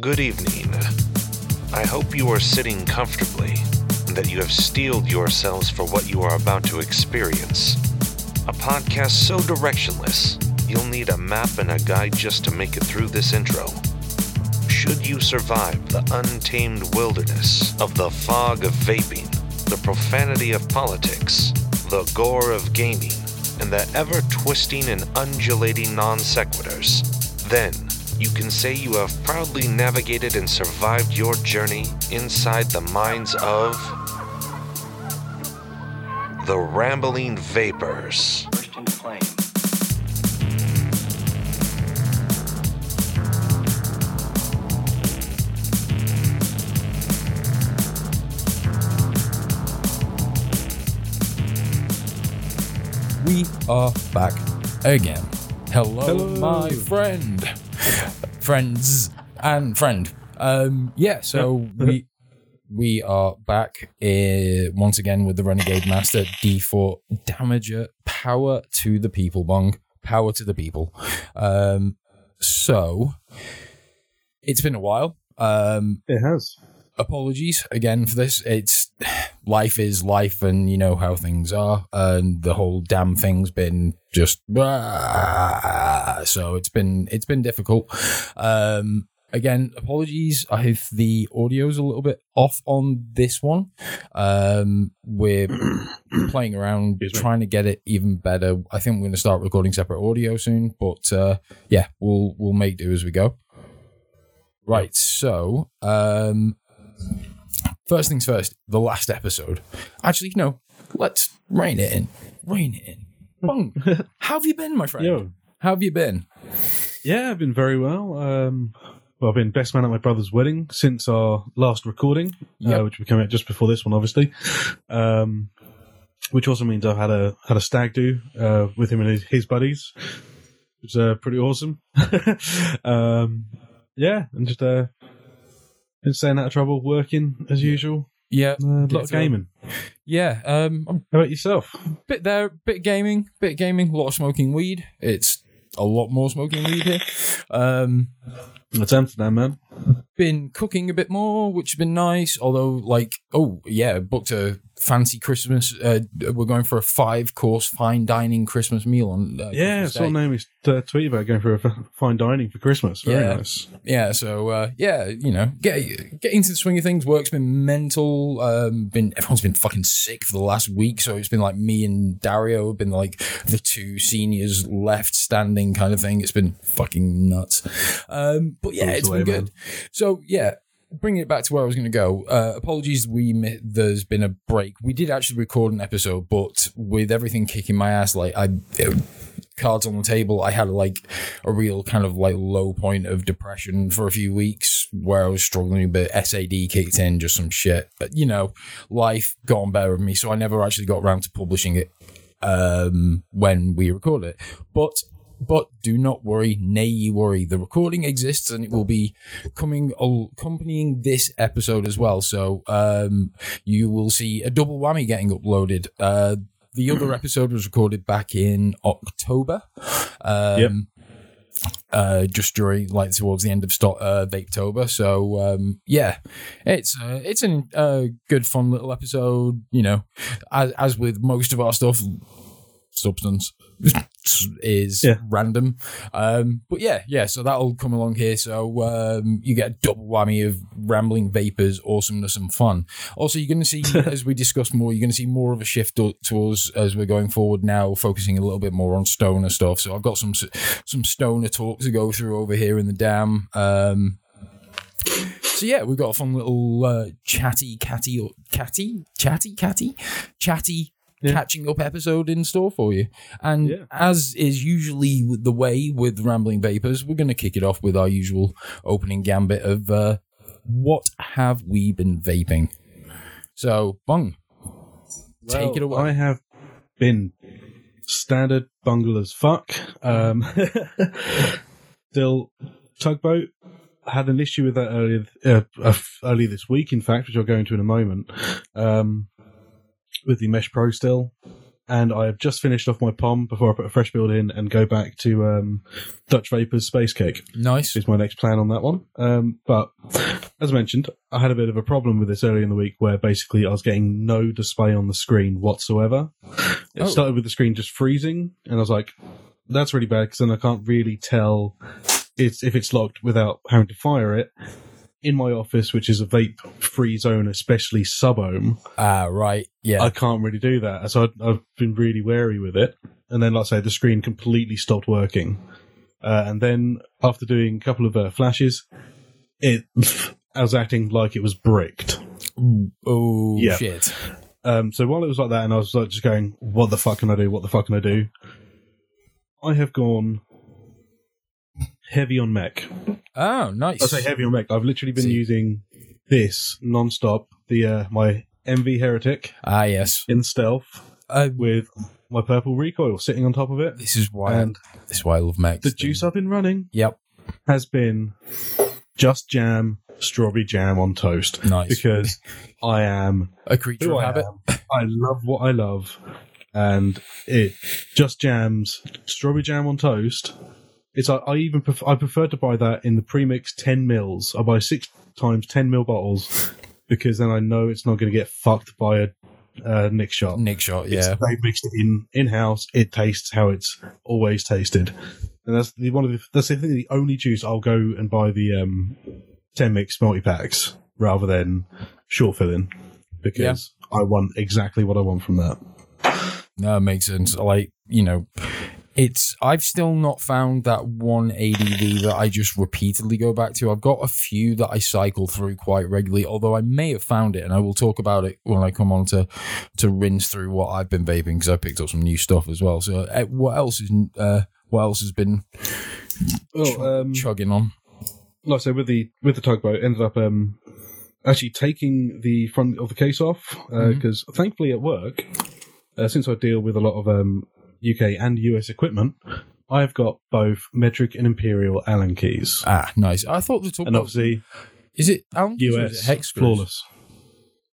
Good evening. I hope you are sitting comfortably and that you have steeled yourselves for what you are about to experience. A podcast so directionless, you'll need a map and a guide just to make it through this intro. Should you survive the untamed wilderness of the fog of vaping, the profanity of politics, the gore of gaming, and the ever twisting and undulating non sequiturs, then you can say you have proudly navigated and survived your journey inside the minds of the Rambling Vapors. Burst into flame. We are back again. Hello, Hello. my friend, friends, and friend. Um, yeah, so we we are back uh, once again with the Renegade Master D4 Damager. Power to the people, Bong. Power to the people. Um, so it's been a while. Um, It has. Apologies again for this. It's life is life, and you know how things are, and the whole damn thing's been just so it's been it's been difficult. Um, again, apologies if the audio's a little bit off on this one. Um, we're playing around Excuse me. trying to get it even better. I think we're going to start recording separate audio soon, but uh, yeah, we'll we'll make do as we go. Right, so um, first things first, the last episode. Actually, no, let's rein it in. Rein it in. Bung, how have you been, my friend? Yo. How have you been? Yeah, I've been very well. Um, well, I've been best man at my brother's wedding since our last recording, Yep. uh, which we came out just before this one, obviously. Um, which also means I've had a had a stag do uh, with him and his, his buddies, which is uh, pretty awesome. um, yeah, and just uh, been staying out of trouble, working as usual. Yeah, Uh, a lot of gaming. yeah. Um, How about yourself? bit there, bit gaming, bit gaming, a lot of smoking weed. It's a lot more smoking weed here. Um, It's Amsterdam, man. been cooking a bit more, which has been nice. Although, like, oh yeah, booked a fancy Christmas. Uh, we're going for a five course fine dining Christmas meal on. Uh, Yeah, Christmas saw Day. Naomi's uh, tweet about going for a f- fine dining for Christmas. Very Yeah. nice. Yeah, so uh, yeah, you know, get get into the swing of things. Work's been mental. Um, been everyone's been fucking sick for the last week, so it's been like me and Dario have been like the two seniors left standing kind of thing. It's been fucking nuts. Um, but yeah, it's been good. So yeah. Bringing it back to where I was going to go. Uh, apologies, we mi- there's been a break. We did actually record an episode, but with everything kicking my ass, like I, cards on the table. I had like a real kind of like low point of depression for a few weeks where I was struggling but. SAD kicked in, just some shit. But you know, life got on better with me, so I never actually got around to publishing it um, when we recorded it. But but do not worry, nay ye worry. The recording exists and it will be coming accompanying this episode as well. So um, you will see a double whammy getting uploaded. Uh, the other episode was recorded back in October. Um, Yep. Uh, just during like towards the end of sto- uh, Vapetober. So um, yeah, it's uh, it's a uh, good fun little episode. You know, as, as with most of our stuff, substance is Yeah. random. Um, but yeah, yeah. So that'll come along here. So um, you get a double whammy of rambling vapors, awesomeness, and fun. Also, you're going to see as we discuss more, you're going to see more of a shift to- towards as we're going forward now, focusing a little bit more on stoner stuff. So I've got some some stoner talk to go through over here in the dam. Um, so yeah, we've got a fun little uh, chatty, catty, or catty, chatty, catty, chatty. Yeah. Catching up episode in store for you, and Yeah. as is usually the way with Rambling Vapors, we're going to kick it off with our usual opening gambit of uh, what have we been vaping. So, Bung, take it away. I have been standard bungle as fuck. Um, still, tugboat had an issue with that earlier uh, uh, early this week. In fact, which I'll go into in a moment. Um, with the Mesh Pro still, and I have just finished off my POM before I put a fresh build in and go back to um, Dutch Vapors Space Cake. Nice. Is my next plan on that one. Um, but as mentioned, I had a bit of a problem with this earlier in the week where basically I was getting no display on the screen whatsoever. It Oh. started with the screen just freezing, and I was like, "That's really bad," because then I can't really tell it's if it's locked without having to fire it. In my office, which is a vape-free zone, especially sub-ohm, Ah, right. Yeah. I can't really do that. So I, I've been really wary with it. And then, like I say, the screen completely stopped working. Uh, and then after doing a couple of uh, flashes, it I was acting like it was bricked. oh, Yeah. shit. Um, so while it was like that, and I was like just going, "What the fuck can I do? What the fuck can I do?" I have gone heavy on mech. Oh, nice. I say heavy on mech. I've literally been See. using this non-stop. The uh, my MV Heretic Ah, yes. in stealth Uh, with my purple recoil sitting on top of it. this is why. And this is why I love mechs. the juice I've been running Yep. has been just jam, strawberry jam on toast. Nice. Because I am A creature of I habit. am. I love what I love. And it just jams, strawberry jam on toast. It's I, I even pref- I prefer to buy that in the premix ten mils. I buy six times ten mil bottles because then I know it's not going to get fucked by a uh, Nick shot. Nick shot. It's- Yeah. they mixed it in in house. It tastes how it's always tasted, and that's the one of the that's think the only juice I'll go and buy the um ten mix multi packs rather than short filling because I want exactly what I want from that. No, it makes sense. Like, you know, it's I've still not found that one ADV that I just repeatedly go back to. I've got a few that I cycle through quite regularly, although I may have found it, and I will talk about it when I come on to to rinse through what I've been vaping because I picked up some new stuff as well. So, uh, what else is uh, what else has been Well, um, chugging on? like I said, with the with the tugboat, ended up um actually taking the front of the case off because thankfully at work, uh, since I deal with a lot of um UK and US equipment, I've got both metric and imperial Allen keys. Ah, nice. I thought the top and obviously is it Allen keys US it hex screws? flawless.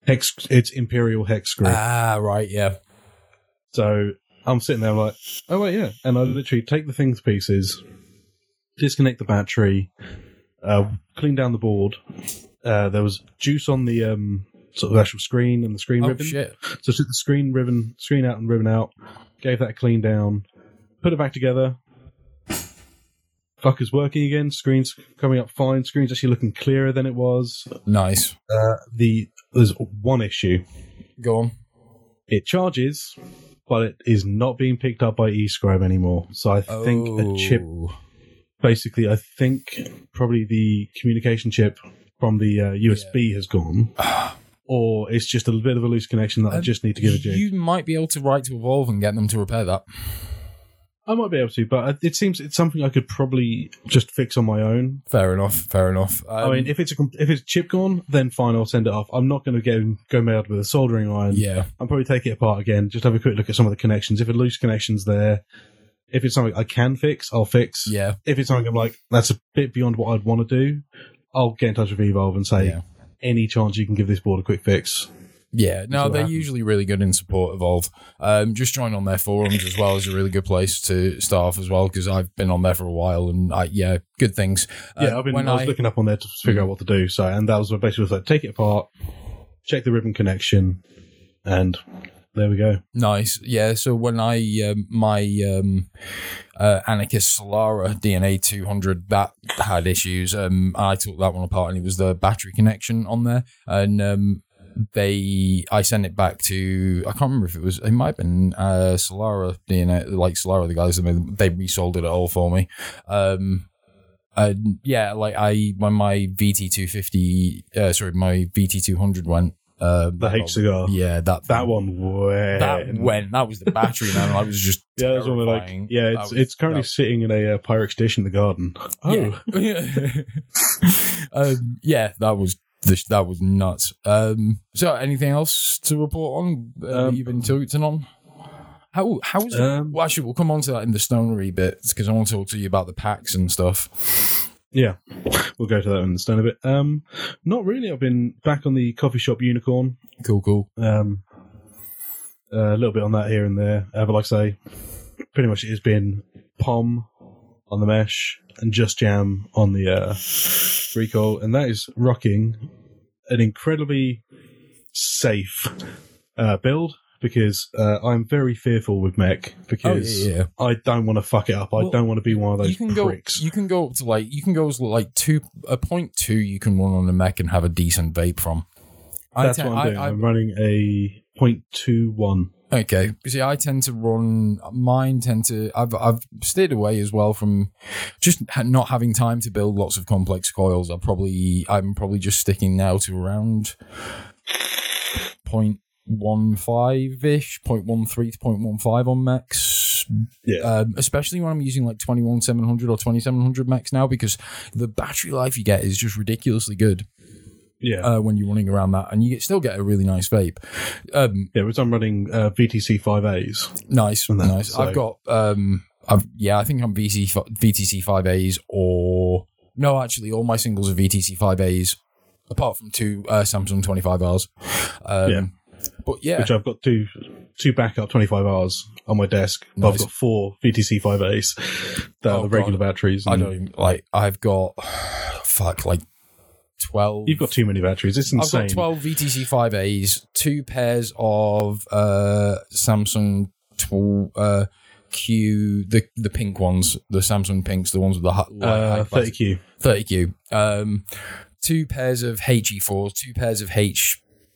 Hex, it's imperial hex screw. Ah, right, yeah. So I'm sitting there like, oh wait, yeah, and I literally take the thing to pieces, disconnect the battery, uh, clean down the board. Uh, there was juice on the um, sort of actual screen and the screen Oh ribbon. shit. So I took the screen ribbon, screen out and ribbon out, gave that a clean down, put it back together. Fucker's working again. Screen's coming up fine. Screen's actually looking clearer than it was. Nice. Uh, the there's one issue. Go on. It charges, but it is not being picked up by eScribe anymore. So I think a chip, Oh. basically, I think probably the communication chip from the uh, USB has gone, or it's just a bit of a loose connection that I Um, just need to give a jig. You might be able to write to Evolv and get them to repair that. I might be able to, but it seems it's something I could probably just fix on my own. Fair enough. Fair enough. Um, I mean, if it's a if it's chip gone, then fine, I'll send it off. I'm not going to go go mad with a soldering iron. yeah, I'll probably take it apart again, just have a quick look at some of the connections. If a loose connection's there, if it's something I can fix, I'll fix. yeah, If it's something I'm like, that's a bit beyond what I'd want to do, I'll get in touch with Evolv and say, Yeah. Any chance you can give this board a quick fix. yeah. No, they're happens. usually really good in support of Evolv. Um, just join on their forums as well is a really good place to start off as well because I've been on there for a while and I, yeah, good things. Uh, yeah, I've been, I was I- looking up on there to figure out what to do. So, and that was basically was like, take it apart, check the ribbon connection, and there we go. Nice. Yeah. So when I, um, my, um, uh, Anarchist Solara DNA 200, that had issues. Um, I took that one apart and it was the battery connection on there. And, um, they, I sent it back to, I can't remember if it was, it might have been, uh, Solara DNA, like Solara, the guys they resold it all for me. Um, and yeah, like I, when my VT250, uh, sorry, my VT200 went, uh, The Hcigar. yeah, that That one went. that went. That was the battery, man. I was just Yeah, that's one like, yeah, it's was- it's currently that- sitting in a uh, Pyrex dish in the garden. Oh, yeah. um, yeah, that was this, that was nuts. Um, so, anything else to report on uh, Um, you've been tilting on? How how's Um, well, actually we'll come on to that in the stonery bit because I want to talk to you about the packs and stuff. Yeah, we'll go to that in the stand a bit. Um, not really. I've been back on the coffee shop Unicorn. Cool, cool. Um, a little bit on that here and there. Uh, but like I say, pretty much it has been POM on the mesh and just jam on the uh, recoil, and that is rocking an incredibly safe uh, build because uh, I'm very fearful with mech because Oh, yeah, yeah. I don't want to fuck it up. I Well, don't want to be one of those you can go pricks. you can go up to like you can go as like two a point two you can run on a mech and have a decent vape from. I That's te- what I'm doing. I- I'm running a .21. Okay, you see, I tend to run mine. Tend to I've I've stayed away as well from just ha- not having time to build lots of complex coils. I probably I'm probably just sticking now to around point one five ish, point one three to point one five on mechs. Yeah. Um, especially when I'm using like twenty one seven hundred or twenty seven hundred mechs now, because the battery life you get is just ridiculously good Yeah. uh, when you're running around that, and you get, still get a really nice vape. Um, yeah, because I'm running uh, VTC 5As. Nice, that, nice. so- I've got um, I've yeah, I think I'm VC VTC five A's or no, actually, all my singles are VTC five A's, apart from two uh, Samsung twenty five Rs. Um, Yeah. But yeah, which I've got two two backup 25 hours on my desk. But Nice. I've got four VTC 5As that Oh, are the regular God. batteries. I don't even, like. I've got fuck like twelve. You've got too many batteries. It's I've insane. got 12 VTC 5As, two pairs of uh, Samsung tw- uh, Q, the the pink ones, the Samsung pinks, the ones with the high, uh, 30Q. 30Q. Um, two pairs of HE4s, two pairs of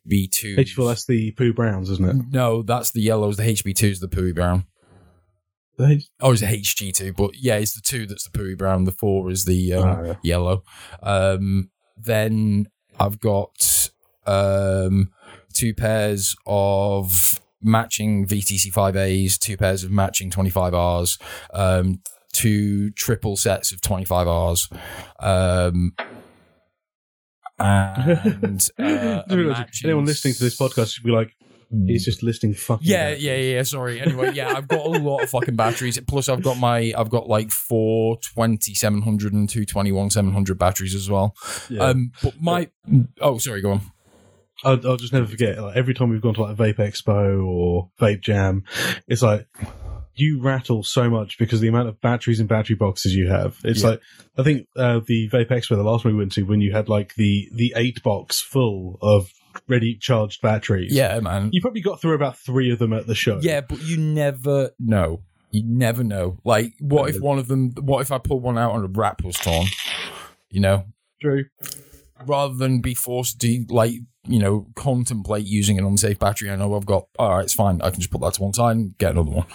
HB2s. H4, that's the Pooh Browns, isn't it? No, that's the yellows. The HB2 is the Pooey Brown. The H- Oh, it's a HG2, but yeah, it's the two that's the Pooey Brown. The four is the um, Oh, yeah. yellow. Um, then I've got um, two pairs of matching VTC 5As, two pairs of matching 25Rs, um, two triple sets of 25Rs. Um, and uh, Anyone listening to this podcast should be like, he's just listing fucking. yeah, batteries. yeah, yeah. Sorry. Anyway, yeah, I've got a lot of fucking batteries. Plus, I've got my, I've got like four 20 700 and two 21 700 batteries as well. Yeah. Um, but my, oh, sorry, go on. I'll, I'll just never forget. Like every time we've gone to like a vape expo or vape jam, it's like you rattle so much because the amount of batteries and battery boxes you have. It's Yeah. like I think uh, the vape expo, the last one we went to, when you had like the the eight box full of ready charged batteries. Yeah, man. you probably got through about three of them at the show. Yeah, but you never know. You never know. Like, what if one of them, what if I pull one out and a wrap was torn? You know? true. rather than be forced to like you know contemplate using an unsafe battery. I know I've got all right, it's fine. I can just put that to one side and get another one.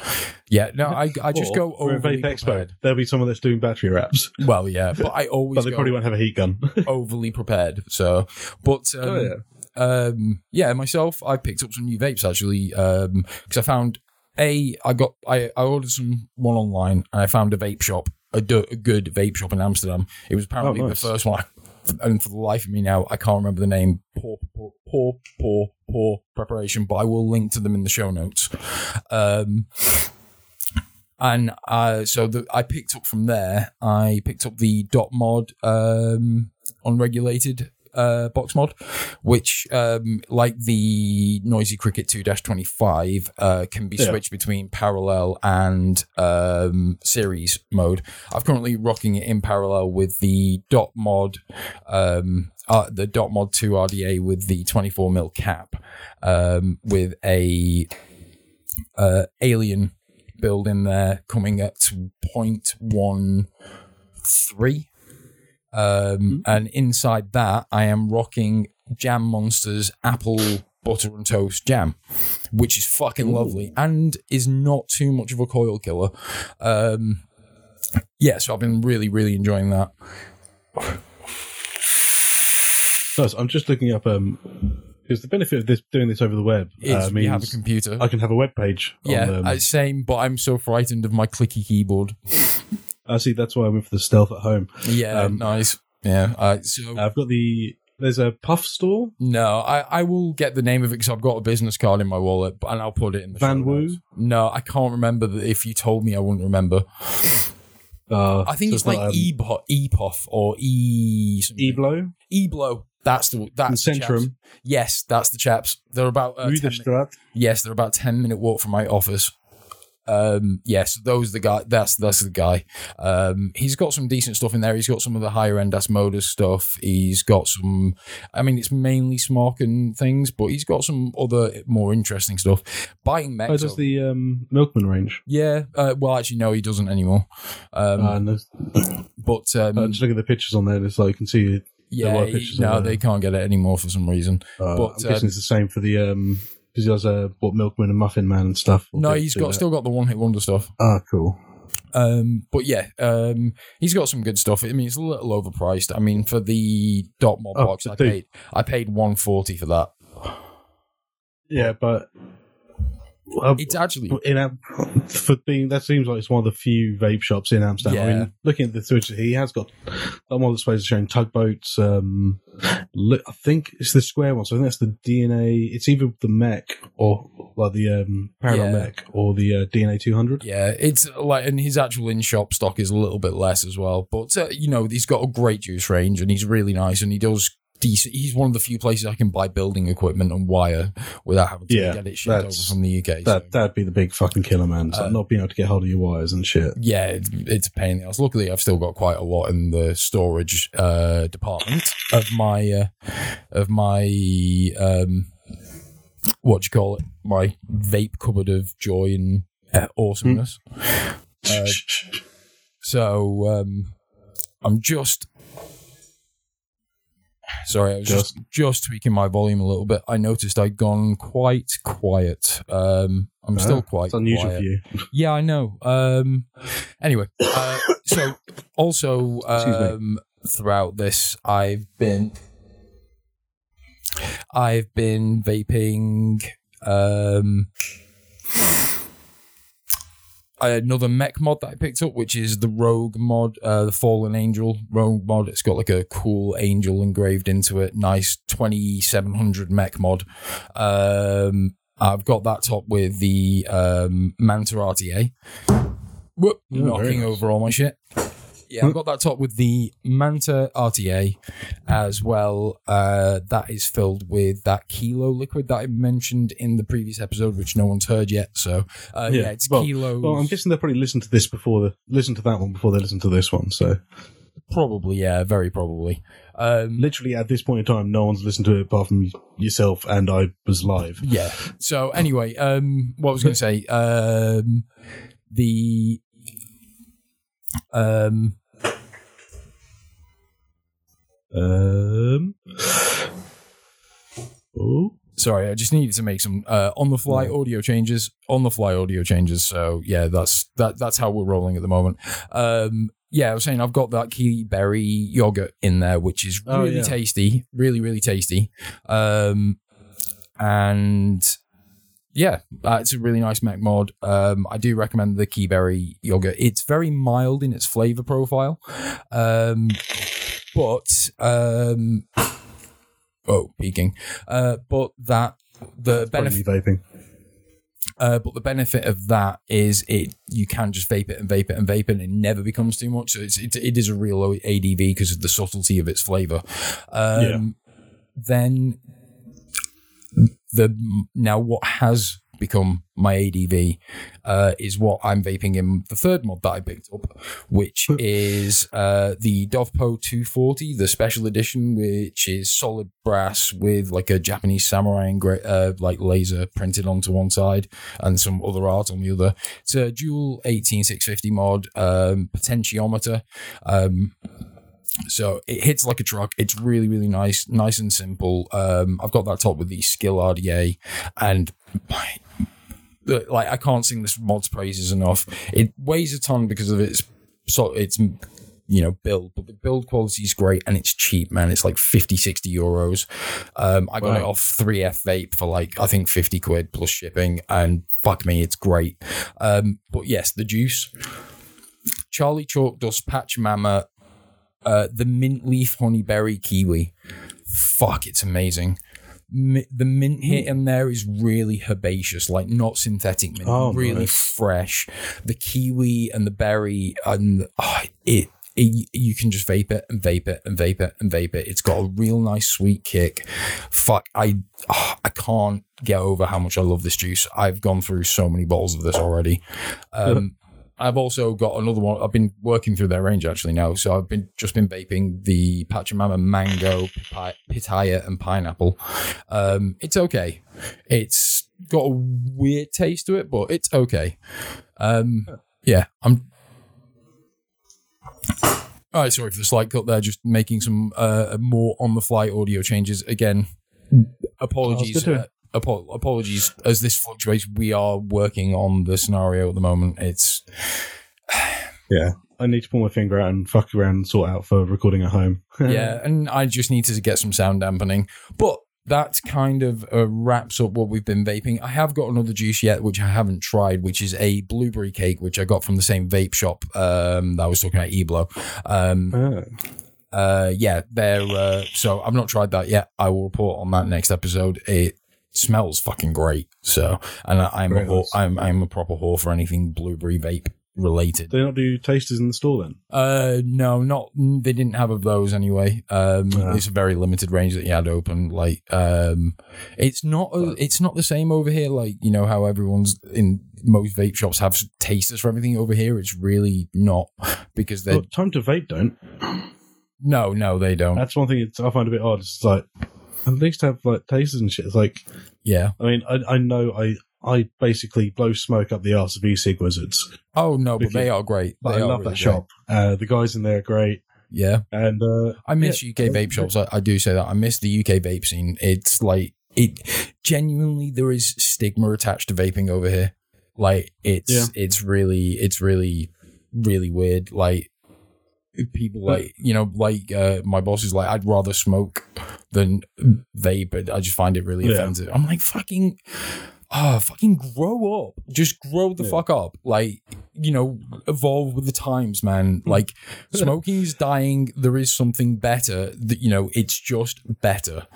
Yeah, no, I I just go overly vape expo. There'll be someone that's doing battery wraps, Well, yeah, but I always but they probably won't have a heat gun. overly prepared. So, but um, Oh, yeah. um, yeah, myself, I picked up some new vapes actually because I found a I got I, I ordered some one online and I found a vape shop a, do- a good vape shop in Amsterdam. It was apparently Oh, the first one. And for the life of me now, I can't remember the name. Poor, poor, poor, poor, poor preparation, but I will link to them in the show notes. Um, and uh, so the, I picked up from there. I picked up the dot mod um, unregulated uh, box mod, which, um, like the Noisy Cricket 2 25, uh, can be Yeah. switched between parallel and um, series mode. I'm currently rocking it in parallel with the dot mod, um, uh, the dot mod 2 RDA with the 24 mil cap, um, with a uh, alien build in there coming at 0.13 um, and inside that I am rocking Jam Monsters apple butter and toast jam which is fucking lovely and is not too much of a coil killer um, yeah so I've been really really enjoying that Nice. I'm just looking up um because the benefit of this doing this over the web is uh, we have a computer I can have a web page. yeah on, um, uh, same but I'm so frightened of my clicky keyboard I see. That's why I went for the stealth at home. yeah Um, nice yeah uh, so I've got the there's a puff store. No, I, I will get the name of it because I've got a business card in my wallet, and I'll put it in the Van show Woo? notes. No, I can't remember. The, if you told me, I wouldn't remember. Uh, I think so it's like um, E EPOF or E something. Eblo. Eblo. That's the that's the chaps. Centrum. Yes, that's the chaps. They're about uh, 10 yes, they're about ten minute walk from my office. Um, yes, those the guy. That's that's the guy. Um, he's got some decent stuff in there. He's got some of the higher end Asmodus stuff. He's got some. I mean, it's mainly Smok and things, but he's got some other more interesting stuff. Biting Oh, mechs. does the um, Milkman range? yeah. Uh, well, actually, no, he doesn't anymore. Um, Uh, and there's- but um, uh, just look at the pictures on there. It's like you can see yeah, he- no, they can't get it anymore for some reason. Uh, But, I'm guessing um, it's the same for the um because he does uh, what Milkman and Muffin Man and stuff. No, he's got that. still got the one hit wonder stuff. Ah, cool. Um, but yeah, um, he's got some good stuff. I mean, it's a little overpriced. I mean, for the dot mod Oh, box, I paid I paid one forty for that. Yeah, but It's actually in Am- for being that seems like it's one of the few vape shops in Amsterdam. I mean, looking at the Twitch, he has got one of the spaces showing tugboats. Um, look, I think it's the square one. So I think that's the DNA. It's either the mech or like the um, parallel Yeah. mech or the uh, DNA two hundred. yeah, it's like, and his actual in shop stock is a little bit less as well. But uh, you know, he's got a great juice range, and he's really nice, and he does. Decent. He's one of the few places I can buy building equipment and wire without having to Yeah, get it shipped over from the UK. That so- that'd be the big fucking killer, man. Like Uh, not being able to get hold of your wires and shit. yeah, it's, it's a pain in the ass. Luckily, I've still got quite a lot in the storage uh, department of my uh, of my um, what do you call it? My vape cupboard of joy and uh, awesomeness. Uh, so um, I'm just sorry, I was just just tweaking my volume a little bit. I noticed I'd gone quite quiet. Um, I'm still Ah, quite It's unusual quiet. for you. Yeah, I know. Um, anyway, uh, so also um, throughout this, I've been I've been vaping. Um, another mech mod that I picked up, which is the Rogue mod, uh, the Fallen Angel Rogue mod. It's got like a cool angel engraved into it. Nice 2700 mech mod. Um, I've got that top with the um, Manta RTA. Whoop, Oh, knocking nice. over all my shit. Yeah, I've got that top with the Manta RTA as well. Uh, that is filled with that kilo liquid that I mentioned in the previous episode, which no one's heard yet. So, uh, yeah. Yeah, it's well- kilos. Well, I'm guessing they probably listened to this before the listen to that one before they listen to this one. So probably, yeah, very probably. Um, literally at this point in time, no one's listened to it apart from yourself and I was live. yeah. So anyway, um, what I was going to say, um, the um, Um. Oh. sorry, I just needed to make some uh, on the fly audio changes. On the fly audio changes. So yeah, that's that. That's how we're rolling at the moment. Um, yeah, I was saying I've got that kiwi berry yogurt in there, which is Oh, really yeah. tasty, really really tasty. Um, and yeah, uh, it's a really nice mech mod. Um, I do recommend the key berry yogurt. It's very mild in its flavor profile, um, but um, oh, peaking. Uh, but that the benefit, vaping. uh, but the benefit of that is it you can just vape it and vape it and vape it, and it never becomes too much. So it's it, it is a real ADV because of the subtlety of its flavor. Um, Yeah. Then the now what has become my ADV uh, is what I'm vaping in the third mod that I picked up, which is uh, the Dovpo 240, the special edition, which is solid brass with like a Japanese samurai engra- uh, like laser printed onto one side and some other art on the other. It's a dual 18650 mod um, potentiometer. Um, so it hits like a truck. It's really, really nice, nice and simple. Um, I've got that top with the Skill RDA, and my, like I can't sing this mod's praises enough. It weighs a ton because of its so its you know build, but the build quality is great and it's cheap, man. It's like 50, 60 euros. Um, I got Wow. it off 3F Vape for like I think fifty quid plus shipping, and fuck me, it's great. Um, but yes, the juice. Charlie Chalk Dust Pachamama uh, the mint leaf honeyberry kiwi. Fuck, it's amazing. Mi- the mint hit in there is really herbaceous, like not synthetic mint, Oh, really nice. fresh. The kiwi and the berry and oh, it it, you can just vape it and vape it and vape it and vape it. It's got a real nice sweet kick. Fuck, I oh, I can't get over how much I love this juice. I've gone through so many bottles of this already. Um, I've also got another one. I've been working through their range actually now. So I've been just been vaping the Pachamama mango, pi- pitaya, and pineapple. Um, it's okay. It's got a weird taste to it, but it's okay. Um, yeah, I'm. All right, sorry for the slight cut there. Just making some uh, more on the fly audio changes again. Apologies. good uh, apo- apologies as this fluctuates. We are working on the scenario at the moment. It's Yeah. I need to pull my finger out and fuck around and sort out for recording at home. yeah, and I just need to get some sound dampening. But that kind of uh, wraps up what we've been vaping. I have got another juice yet, which I haven't tried, which is a blueberry cake, which I got from the same vape shop um, that I was talking about, Eblo. Um, Ah. uh, yeah, they're uh, so I've not tried that yet. I will report on that next episode. It smells fucking great. So, and I, I'm a whore. I'm I'm a proper whore for anything blueberry vape related. They not do tasters in the store then? Uh, no, not they didn't have of those anyway. Um, Ah. it's a very limited range that you had open. Like, um, it's not a, it's not the same over here. Like, you know how everyone's in most vape shops have tasters for everything over here. It's really not because they Well, time to vape don't. no, no, they don't. That's one thing it's, I find a bit odd. It's like at least have like tasters and shit. It's like yeah. I mean I I know I I basically blow smoke up the arse of e-cig wizards. Oh no, but they are great. But They I are love really that shop. Uh, the guys in there are great, great. Yeah. and uh, I miss Yeah. UK vape shops. I, I do say that. I miss the UK vape scene. It's like it genuinely there is stigma attached to vaping over here. Like it's Yeah. it's really it's really really weird. Like people like you know like uh, my boss is like I'd rather smoke than vape, but I just find it really Yeah. offensive. I'm like fucking. Ah, fucking grow up. Just grow the Yeah. fuck up. Like, you know, evolve with the times, man. Like, smoking's dying. There is something better. That you know, it's just better.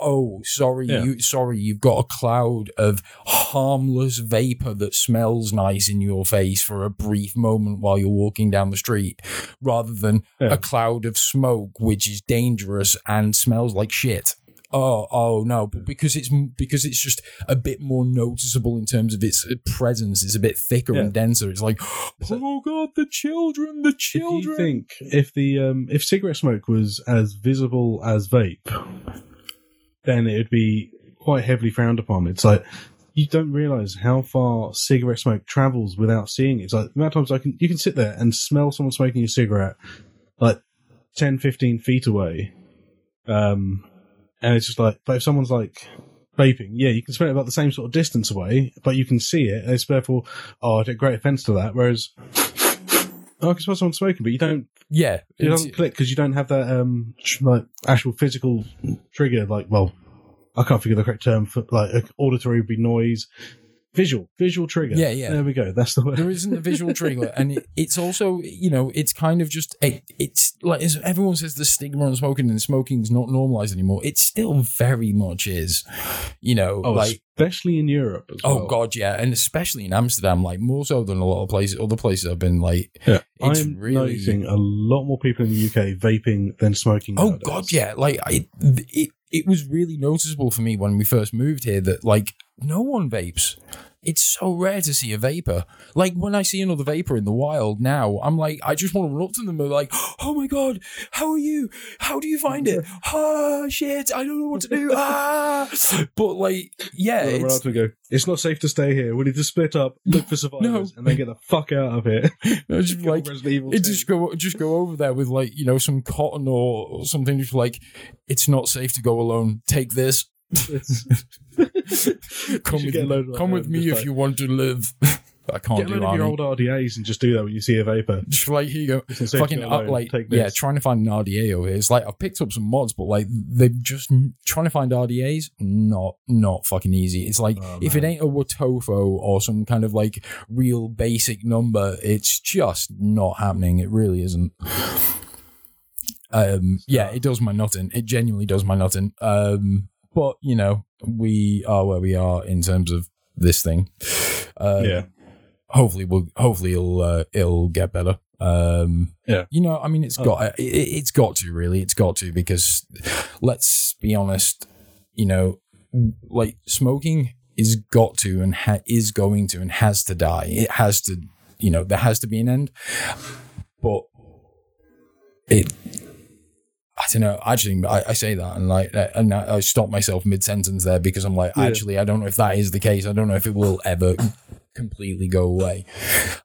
Oh, sorry, Yeah. you sorry, you've got a cloud of harmless vapor that smells nice in your face for a brief moment while you're walking down the street, rather than Yeah. a cloud of smoke which is dangerous and smells like shit. Oh, oh no! But because it's because it's just a bit more noticeable in terms of its presence. It's a bit thicker Yeah. and denser. It's like, oh god, the children, the children. if you think if the um, if cigarette smoke was as visible as vape, then it would be quite heavily frowned upon. It's like you don't realize how far cigarette smoke travels without seeing it. It's like the amount of times I can you can sit there and smell someone smoking a cigarette like 10, 15 feet away. Um, and it's just like, but if someone's like vaping, yeah, you can smell it about the same sort of distance away, but you can see it. And it's therefore, oh, I take great offense to that. Whereas, oh, I can smell someone smoking, but you don't yeah, it it's- doesn't click because you don't have that um like actual physical trigger. Like, well, I can't figure the correct term for like auditory would be noise, visual, visual trigger. Yeah, yeah. There we go. That's the word. there isn't a visual trigger, and it, it's also you know it's kind of just it, it's like as everyone says the stigma on smoking and smoking's not normalized anymore. It still very much is, you know, Oh, like especially in Europe. As oh well. god, yeah, and especially in Amsterdam, like more so than a lot of places, other places I've been. Like, Yeah, It's I'm really- noticing a lot more people in the UK vaping than smoking. oh nowadays. god, yeah, like I it it was really noticeable for me when we first moved here that like no one vapes. It's so rare to see a vapor. Like when I see another vapor in the wild now, I'm like, I just want to run up to them and be like, "Oh my god, how are you? How do you find it? Ah, shit, I don't know what to do." Ah, but like, yeah, Run it's, to go. It's not safe to stay here. We need to split up, look for survivors, and then get the fuck out of here. it's just like it just go just go over there with like you know some cotton or, or something just like it's not safe to go alone take this come with, me, come with me if like- you want to live. I can't Get do rid of your old RDAs and just do that when you see a vapor. just like here you go. It's not safe to fucking up alone. like yeah trying to find an rda over here. It's like i've picked up some mods but like they're just trying to find rdas not not fucking easy. It's like Oh, if it ain't a Wotofo or some kind of like real basic number it's just not happening. It really isn't. Um yeah it does my nutting it genuinely does my nutting um but you know we are where we are in terms of this thing uh yeah. hopefully we'll hopefully it'll uh, it'll get better Um, Yeah. you know, I mean, it's Oh. got it, it's got to really, it's got to because let's be honest, you know, like smoking is got to and ha- is going to and has to die. It has to, you know, there has to be an end. But it, I don't know. Actually, I, I say that and like, uh, and I, I stop myself mid sentence there because I'm like, Yeah. actually, I don't know if that is the case. I don't know if it will ever completely go away.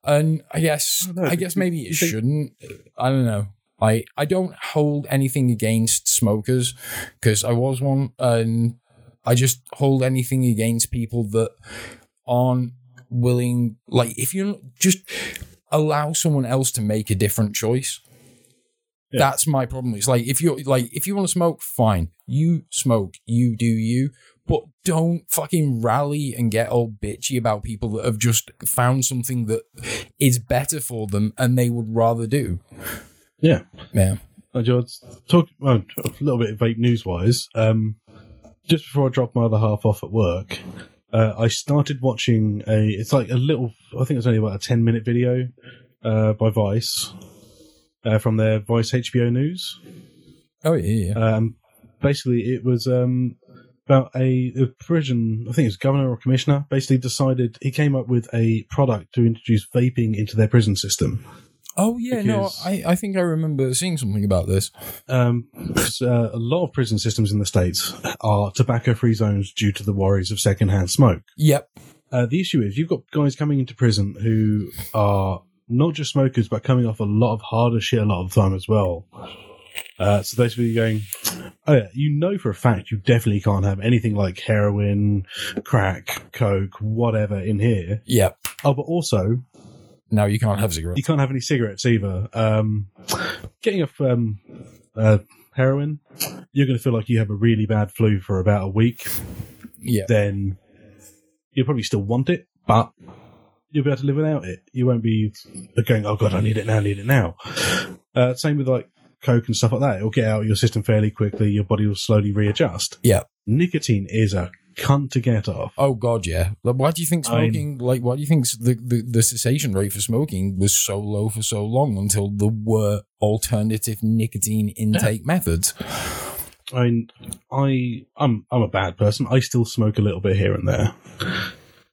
And I guess, I. I guess maybe it shouldn't. I don't know. I, I don't hold anything against smokers because I was one and I just hold anything against people that aren't willing like if you just allow someone else to make a different choice Yeah. that's my problem it's like if you're like if you want to smoke fine you smoke you do you but don't fucking rally and get all bitchy about people that have just found something that is better for them and they would rather do Yeah. yeah I just talk well, a little bit of vape news wise. Um, just before I dropped my other half off at work, uh, I started watching a. It's like a little. I think it's only about a ten minute video uh, by Vice uh, from their Vice HBO News. oh yeah yeah Um, basically, it was um, about a, a prison. I think it was governor or commissioner. Basically, decided he came up with a product to introduce vaping into their prison system. oh yeah no I, I think i remember seeing something about this Um, uh, a lot of prison systems in the states are tobacco-free zones due to the worries of secondhand smoke. yep Uh, the issue is you've got guys coming into prison who are not just smokers, but coming off a lot of harder shit a lot of the time as well. Uh, so basically you're going, oh yeah, you know for a fact you definitely can't have anything like heroin, crack, coke, whatever in here. yep Oh, but also no, you can't have cigarettes you can't have any cigarettes either. Um, getting off um, uh, heroin, you're going to feel like you have a really bad flu for about a week. yeah Then you'll probably still want it, but you'll be able to live without it. You won't be going, "Oh God, I need it now, I need it now." Uh, same with like coke and stuff like that. It'll get out of your system fairly quickly. Your body will slowly readjust. Yeah. Nicotine is a cunt to get off. Oh god, yeah. Like, why do you think smoking? like, why do you think the, the the cessation rate for smoking was so low for so long until there were alternative nicotine intake methods? I mean, I I'm I'm a bad person. I still smoke a little bit here and there,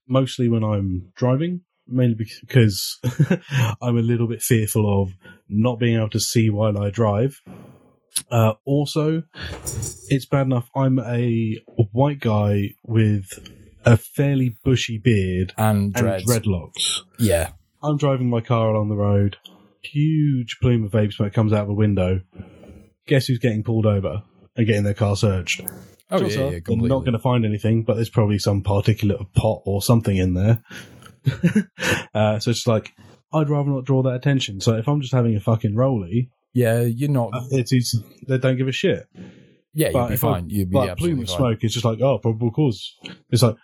mostly when I'm driving. Mainly because I'm a little bit fearful of not being able to see while I drive. Uh, also, it's bad enough. I'm a white guy with a fairly bushy beard And and dreads. dreadlocks. Yeah, I'm driving my car along the road. Huge plume of vape smoke comes out of the window. Guess who's getting pulled over and getting their car searched? Oh Chances yeah, are They're completely. not going to find anything, but there's probably some particulate of pot or something in there. uh, so it's like, I'd rather not draw that attention. So if I'm just having a fucking rolly, yeah, you're not. uh, it's, it's they don't give a shit. yeah, you'd be if I- fine. You'd be Like plume of fine. smoke It's just like, oh, probable cause. It's like,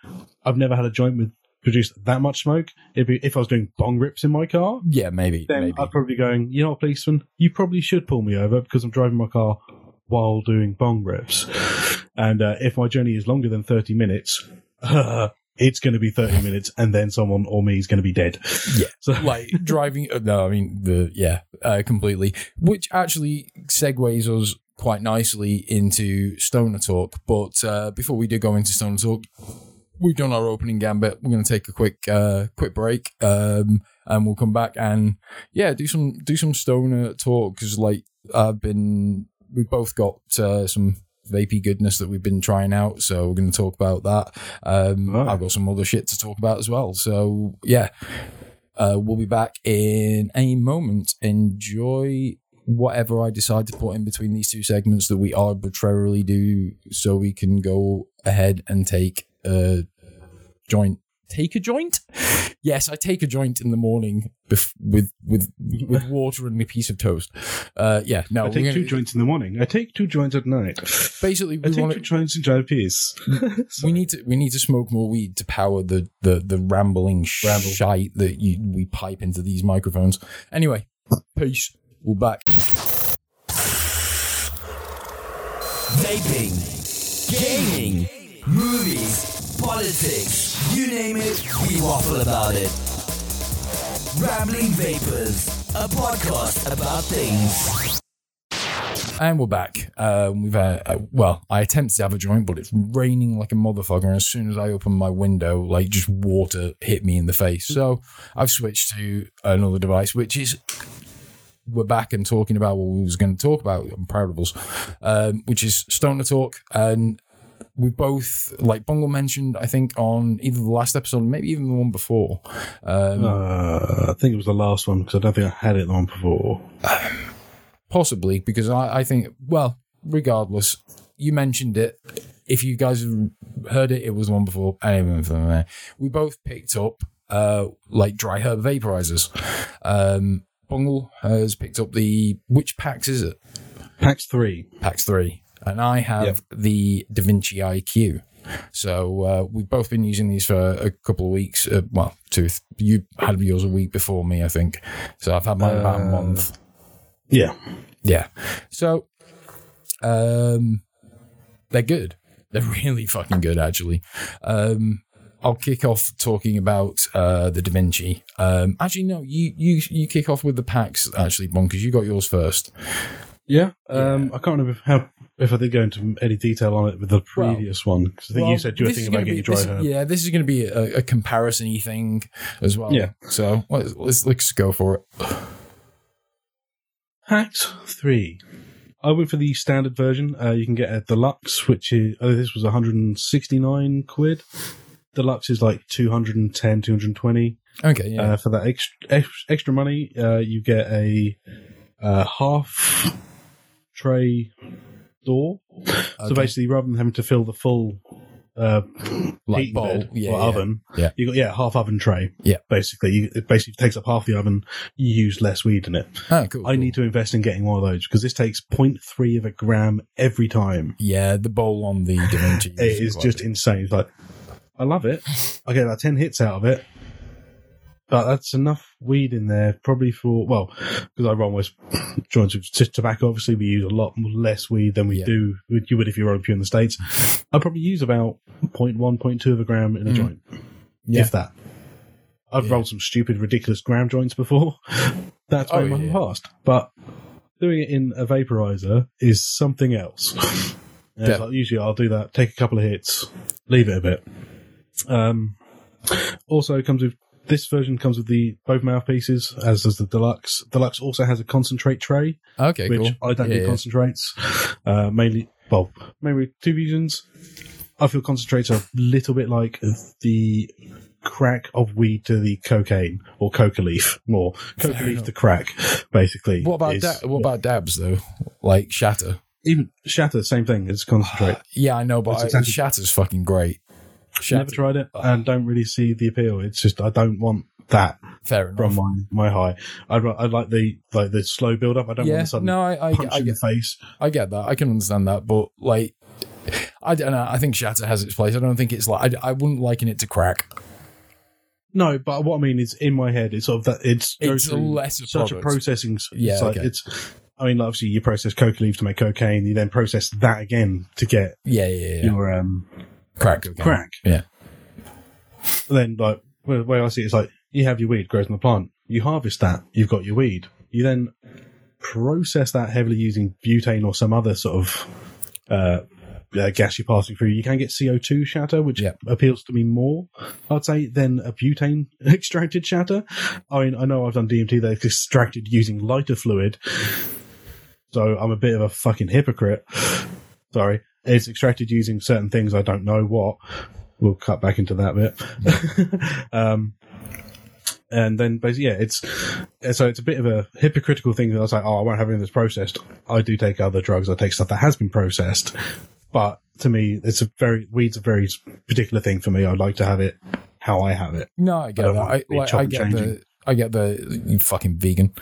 I've never had a joint with produced that much smoke. If, if I was doing bong rips in my car, Yeah, maybe. then maybe. I'd probably be going, you know what, policeman, you probably should pull me over because I'm driving my car while doing bong rips. And uh, if my journey is longer than 30 minutes, it's going to be 30 minutes and then someone or me is going to be dead. Yeah. So, like driving. uh, No, I mean the yeah, uh, completely. Which actually segues us quite nicely into Stoner Talk. But uh, before we do go into Stoner Talk, we've done our opening gambit. We're going to take a quick uh, quick break, um, and we'll come back and yeah, do some do some Stoner Talk because like I've been we've both got uh, some vapey goodness that we've been trying out so we're going to talk about that um Right. i've got some other shit to talk about as well so yeah uh, we'll be back in a moment. Enjoy whatever I decide to put in between these two segments that we arbitrarily do so we can go ahead and take a joint. Take a joint? Yes, I take a joint in the morning bef- with with with water and a piece of toast. Uh, yeah, no, I take gonna- two joints in the morning. I take two joints at night. basically I we take want two joints in giant peace. we need to we need to smoke more weed to power the the the rambling Ramble. shite that you we pipe into these microphones. Anyway, peace. We're back. Vaping, gaming, movies, politics, you name it, we waffle about it. Rambling Vapors, a podcast about things. And we're back. Um, we've had, uh, well, I attempted to have a joint, but it's raining like a motherfucker. And as soon as I open my window, like just water hit me in the face. So I've switched to another device, which is we're back and talking about what we was going to talk about. Us, um, which is Stoner Talk. And we both, like Bungle mentioned, I think on either the last episode, maybe even the one before. Um, Uh, I think it was the last one because I don't think I had it on before. possibly because I, I think well regardless you mentioned it if you guys heard it it was the one before anyway we both picked up uh like dry herb vaporizers um bungle has picked up the which PAX is it PAX 3. PAX three and i have Yep. the da vinci iq so uh, we've both been using these for a couple of weeks uh, well two you had yours a week before me i think so i've had mine about a Uh, month Yeah. yeah. So, um, they're good. They're really fucking good, actually. Um, I'll kick off talking about uh, the Da Vinci. Um, actually, no, you you you kick off with the PAX. Actually, Bon, because you got yours first. Yeah. Um, I can't remember how, if I did go into any detail on it with the Well- previous one. Because I think you said you were thinking about getting be- dry herb. Yeah, this is going to be a, a comparison-y thing as well. Yeah. So let's, let's let's go for it. PAX 3. I went for the standard version. Uh, you can get a deluxe, which is, oh, this was 169 quid. Deluxe is like 210, 220. Okay. Yeah. Uh, for that extra, extra money, uh, you get a uh, half tray door. So basically, rather than having to fill the full uh, Like bowl, bed yeah, or yeah. oven, Yeah. you got yeah half oven tray. Yeah. basically, you, it basically takes up half the oven. You use less weed in it. oh, cool. I cool. need to invest in getting one of those because this takes 0.3 of a gram every time. Yeah, the bowl on the Da Vinci. It is just good. insane. It's like, I love it. I get about 10 hits out of it. But that's enough weed in there, probably for, well, because I run with joints with tobacco. Obviously, we use a lot less weed than we Yeah. do, you would if you're here in the States. I probably use about 0.1, 0.2 of a gram in a Mm. joint, Yeah. if that. I've Yeah. rolled some stupid, ridiculous gram joints before. That's Oh, my yeah. past. But doing it in a vaporizer is something else. Yeah. like, usually I'll do that, take a couple of hits, leave it a bit. Um, also comes with this version comes with the both mouthpieces, as does the deluxe. Deluxe also has a concentrate tray, Okay, which cool. I don't Yeah, do yeah. concentrates. Uh, mainly, well, maybe two reasons. I feel concentrates are a little bit like the crack of weed to the cocaine or coca leaf, more coca leaf to crack, basically. What about is- da- what about dabs though? Like shatter. even shatter? Same thing. It's concentrate. Yeah, I know, but I, exactly- shatter's fucking great. Shatter, Never tried it and don't really see the appeal. It's just I don't want that fair enough. from my, my high. I'd, I'd like the like the slow build up. I don't yeah, want the sudden no, I, I, punch I in get, the face. I get that. I can understand that, but like, I don't know. I think shatter has its place. I don't think it's like I, I wouldn't liken it to crack. No, but what I mean is in my head, it's sort of that it's It's lesser such a processing. Yeah, it's like okay. it's. I mean, obviously, you process coca leaves to make cocaine. You then process that again to get Yeah, yeah, yeah. your um, Crack, okay. crack. Yeah, And then, like, the way I see it, it's like you have your weed grows in the plant. You harvest that. You've got your weed. You then process that heavily using butane or some other sort of uh, uh, gas you're passing through. You can get CO2 shatter, which Yeah. appeals to me more, I'd say, than a butane extracted shatter. I mean, I know I've done DMT that's extracted using lighter fluid, so I'm a bit of a fucking hypocrite. Sorry. It's extracted using certain things I don't know what. We'll cut back into that bit. um, and then basically, yeah, it's so it's a bit of a hypocritical thing that I was like, oh, I won't have any of this processed. I do take other drugs. I take stuff that has been processed, but to me, it's a very weed's a very particular thing for me. I'd like to have it how I have it. no, I get don't that. I, like, I get changing. the. I get the you fucking vegan.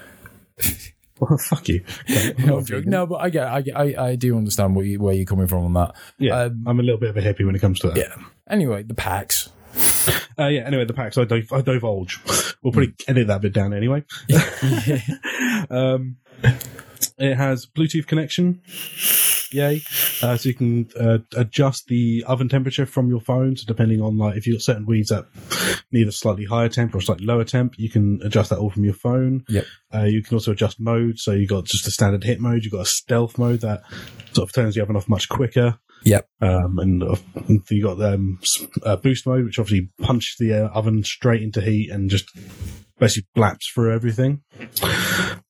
Well, fuck you. no, no, but I get, I get, I, I do understand where you where you're coming from on that. Yeah, Um, I'm a little bit of a hippie when it comes to that. Yeah. Anyway, the PAX. Uh, yeah. Anyway, the PAX I, div- I divulge. We'll probably edit that bit down anyway. um, it has Bluetooth connection. Yay! Uh, so you can uh, adjust the oven temperature from your phone. So depending on like if you've got certain weeds that need a slightly higher temp or slightly lower temp, you can adjust that all from your phone. Yep. Uh, you can also adjust mode. So you've got just a standard hit mode. You've got a stealth mode that sort of turns the oven off much quicker. Yep. Um, and uh, you got um, uh, boost mode, which obviously punches the uh, oven straight into heat and just basically blaps through everything.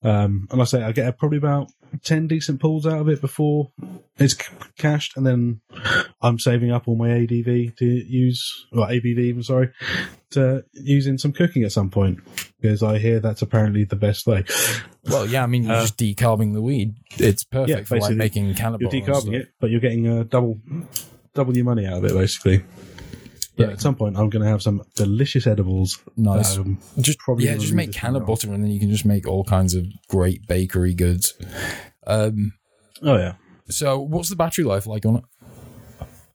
Um, and I say I get probably about ten decent pulls out of it before it's c- cached, and then I'm saving up all my ADV to use, or ABV, even sorry, to use in some cooking at some point because I hear that's apparently the best way. Well, yeah, I mean, you're Uh, just decarbing the weed. It's perfect Yeah, for like basically, making cannabis. You're decarbing it, but you're getting uh, double double your money out of it, basically. But Yeah. at some point, I'm going to have some delicious edibles. Nice. I'm Just probably yeah, just make one butter, and then you can just make all kinds of great bakery goods. Um, Oh yeah. so what's the battery life like on it?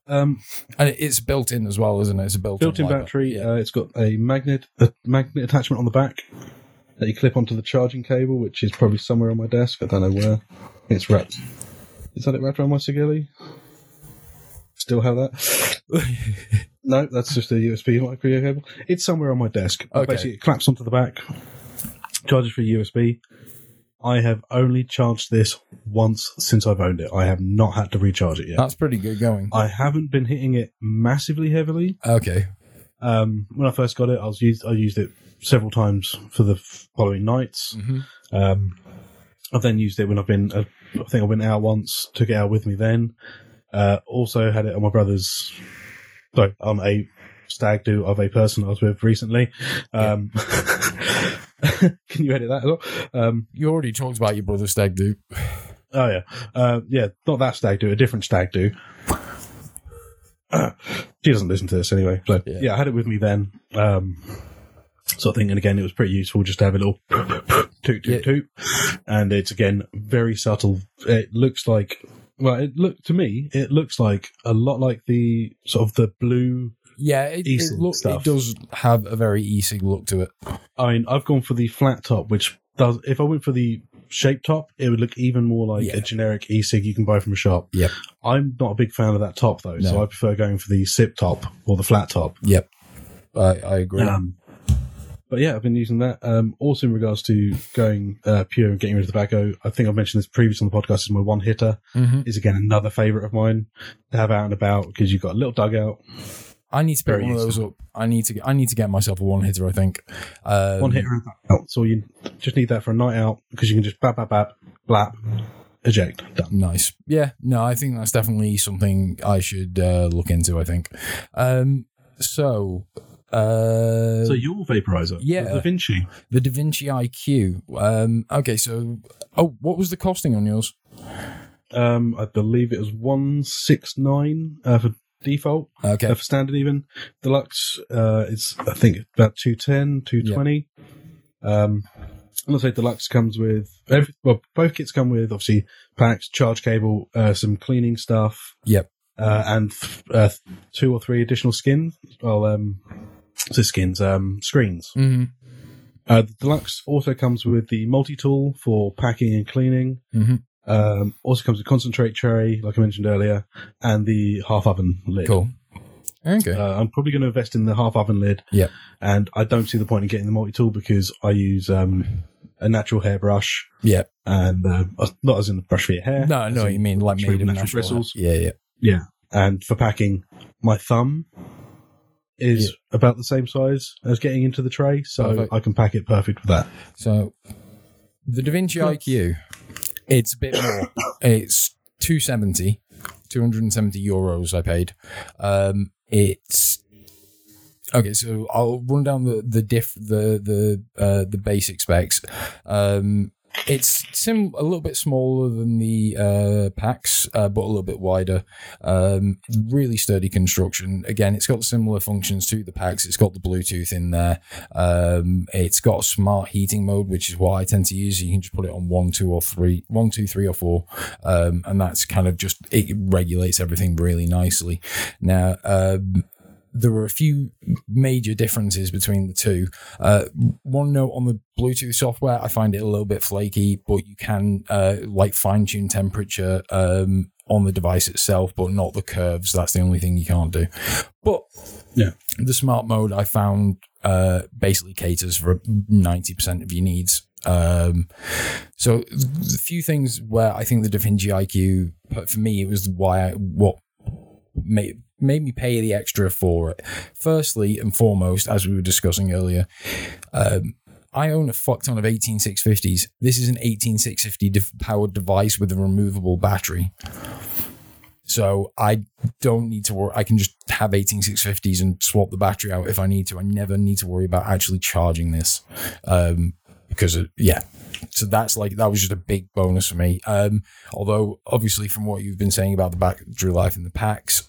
Um, And it's built in as well, isn't it? It's a built-in, built-in battery. Yeah. Uh, it's got a magnet a magnet attachment on the back that you clip onto the charging cable, which is probably somewhere on my desk. I don't know where. It's wrapped. Is that it wrapped around my Sigelei? Still have that? no, that's just a USB micro cable. It's somewhere on my desk. Okay. Basically, it claps onto the back, charges for USB. I have only charged this once since I've owned it. I have not had to recharge it yet. That's pretty good going. I haven't been hitting it massively heavily. Okay. Um, when I first got it, I was used. I used it several times for the following nights. Mhm. Um, I've then used it when I've been. Uh, I think I went out once. Took it out with me then. Uh, also had it on my brother's. Sorry, on a stag do of a person I was with recently. Um, can you edit that as well? Um, You already talked about your brother stag do. Oh yeah, uh, yeah, not that stag do, a different stag do. she doesn't listen to this anyway, so Yeah. yeah. I had it with me then, um, sort of thing. And again, it was pretty useful just to have a little toot toot Yeah. toot, and it's again very subtle. It looks like, well, it look to me, it looks like a lot like the sort of the blue. Yeah, it, it, look, it does have a very e-cig look to it. I mean, I've gone for the flat top, which does. If I went for the shape top, it would look even more like Yeah. a generic e-cig you can buy from a shop. Yeah, I'm not a big fan of that top though, so I prefer going for the sip top or the flat top. Yep. I, I agree. Um, but yeah, I've been using that. Um, also in regards to going uh, pure and getting rid of tobacco, I think I've mentioned this previously on the podcast. Is my one hitter Mhm. is again another favourite of mine to have out and about because you've got a little dugout, I need to pick Very one of those up. I need to. Get, I need to get myself a one hitter. I think. Um, one hitter out. So you just need that for a night out because you can just bap bap bap blap eject done. Nice. Yeah. No, I think that's definitely something I should uh, look into. I think. Um. So. Uh, So your vaporizer, yeah. the Da Vinci. the Da Vinci IQ. Um. Okay. So. Oh, what was the costing on yours? Um, I believe it was one six nine uh, for default. Okay. Uh, for standard even. Deluxe, uh, it's, I think, about 210, 220. Um, and I'll say deluxe comes with, every, well, both kits come with, obviously, PAX, charge cable, uh, some cleaning stuff. Yep. Uh, and, uh, two or three additional skins. Well, um, so skins, um, screens. hmm Uh, the deluxe also comes with the multi-tool for packing and cleaning. hmm Um, also comes with concentrate tray, like I mentioned earlier, and the half oven lid. Cool. Okay. Uh, I'm probably going to invest in the half oven lid. Yep. And I don't see the point in getting the multi tool because I use um, a natural hairbrush yeah. and uh, not as in the brush for your hair. No, I as know what in you mean. Like made of natural natural bristles. Yeah. Yeah. Yeah. And for packing, my thumb is about the same size as getting into the tray, so Perfect. I can pack it perfect with that. So the Da Vinci IQ, it's a bit more. It's 270, 270 euros I paid. Um, it's okay. So I'll run down the the diff the the uh, the basic specs. Um, it's sim a little bit smaller than the uh, PAX, uh, but a little bit wider. Um, really sturdy construction. Again, it's got similar functions to the PAX. It's got the Bluetooth in there. Um, it's got smart heating mode, which is what I tend to use. You can just put it on one, two, or three, one, two, three, or four, um, and that's kind of just it regulates everything really nicely. Now, um, there are a few major differences between the two. Uh, one note on the Bluetooth software, I find it a little bit flaky, but you can uh, like fine tune temperature um, on the device itself, but not the curves. That's the only thing you can't do. But Yeah. the smart mode I found uh, basically caters for ninety percent of your needs. Um, so a few things where I think the DaVinci IQ, for me, it was why I, what made made me pay the extra for it. Firstly and foremost, as we were discussing earlier, um, I own a fuck ton of 18650s. This is an 18650 de- powered device with a removable battery. So I don't need to worry. I can just have 18650s and swap the battery out if I need to. I never need to worry about actually charging this. Um, because of, yeah. So that's like that was just a big bonus for me. Um, although obviously from what you've been saying about the battery life in the PAX,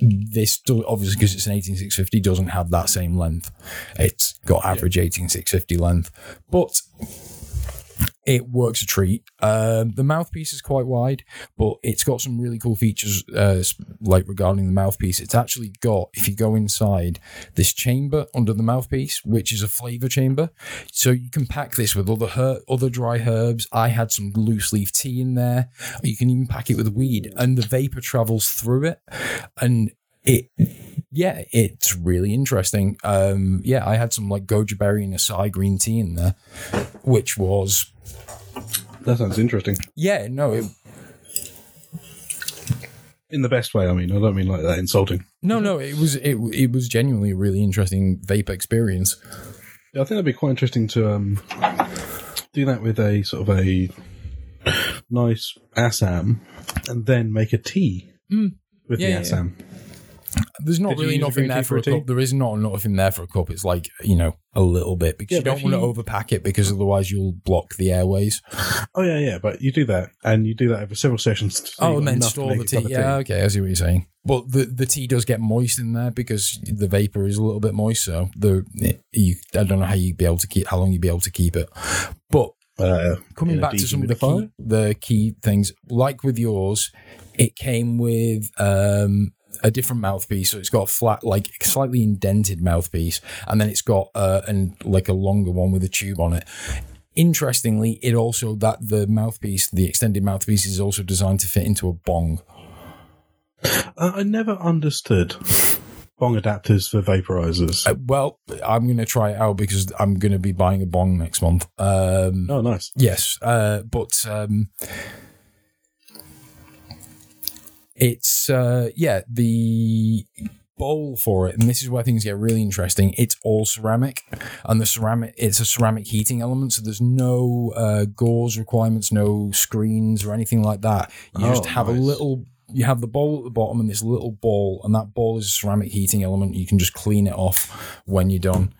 this still obviously because it's an 18650 doesn't have that same length. It's got average 18650 length, but it works a treat. Um, the mouthpiece is quite wide, but it's got some really cool features, uh, like regarding the mouthpiece. It's actually got, if you go inside, this chamber under the mouthpiece, which is a flavor chamber. So you can pack this with other her- other dry herbs. I had some loose leaf tea in there. You can even pack it with weed, and the vapor travels through it, and it yeah it's really interesting um yeah i had some like goji berry and acai green tea in there which was That sounds interesting. yeah no it, In the best way, I mean. I don't mean like that insulting. no no it was it, it was genuinely a really interesting vape experience Yeah, I think that'd be quite interesting to um, do that with a sort of a nice Assam and then make a tea with Yeah, yeah, the Assam. There's not Did really use a enough green in there for a tea? cup? There is not enough in there for a cup. It's like you know a little bit because Yeah, you but don't if want to overpack it because otherwise you'll block the airways. Oh yeah, yeah. But you do that, and you do that over several sessions. so oh and then enough to store make the a cup tea. of yeah okay i see what you're saying. But the the tea does get moist in there because the vapor is a little bit moist so the you i don't know how you'd be able to keep how long you'd be able to keep it. But Uh, coming in a back to some of the key, the key things, like with yours, it came with um, a different mouthpiece. So it's got a flat, like slightly indented mouthpiece, and then it's got uh, and like a longer one with a tube on it. Interestingly, it also that the mouthpiece, the extended mouthpiece, is also designed to fit into a bong. Uh, I never understood bong adapters for vaporizers. Uh, well, I'm going to try it out because I'm going to be buying a bong next month. Um, oh, nice. Yes, uh, but um, it's uh, yeah the bowl for it, and this is where things get really interesting. It's all ceramic, and the ceramic it's a ceramic heating element, so there's no uh, gauze requirements, no screens or anything like that. You just Oh, have a little. You have the bowl at the bottom and this little ball, and that ball is a ceramic heating element. You can just clean it off when you're done.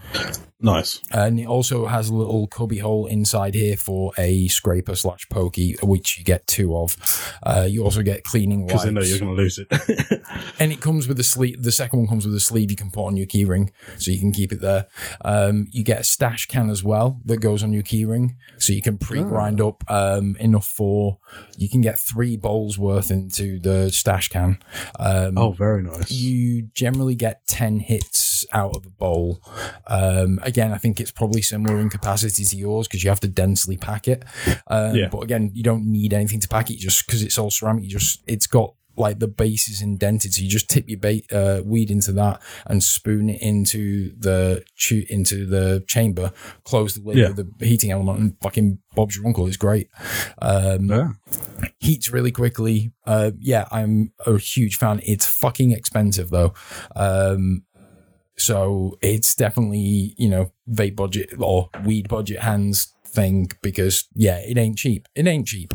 Nice. And it also has a little cubby hole inside here for a scraper slash pokey, which you get two of. Uh, you also get cleaning wipes. Because I know you're going to lose it. and it comes with a sleeve. The second one comes with a sleeve you can put on your keyring, so you can keep it there. Um, you get a stash can as well that goes on your keyring, so you can pre-grind Ah. up um, enough for. You can get three bowls worth into the stash can. Um, oh, very nice. you generally get 10 hits out of a bowl. Um, again, I think it's probably similar in capacity to yours because you have to densely pack it. Um, Yeah. But again, you don't need anything to pack it just because it's all ceramic. You just, it's got like the base is indented. So you just tip your bait, uh, weed into that and spoon it into the, into the chamber, close the lid Yeah. with the heating element and fucking Bob's your uncle. It's great. Um, yeah. heats really quickly. Uh, yeah, I'm a huge fan. It's fucking expensive though. Um, so it's definitely, you know, vape budget or weed budget hands thing because yeah, it ain't cheap. It ain't cheap.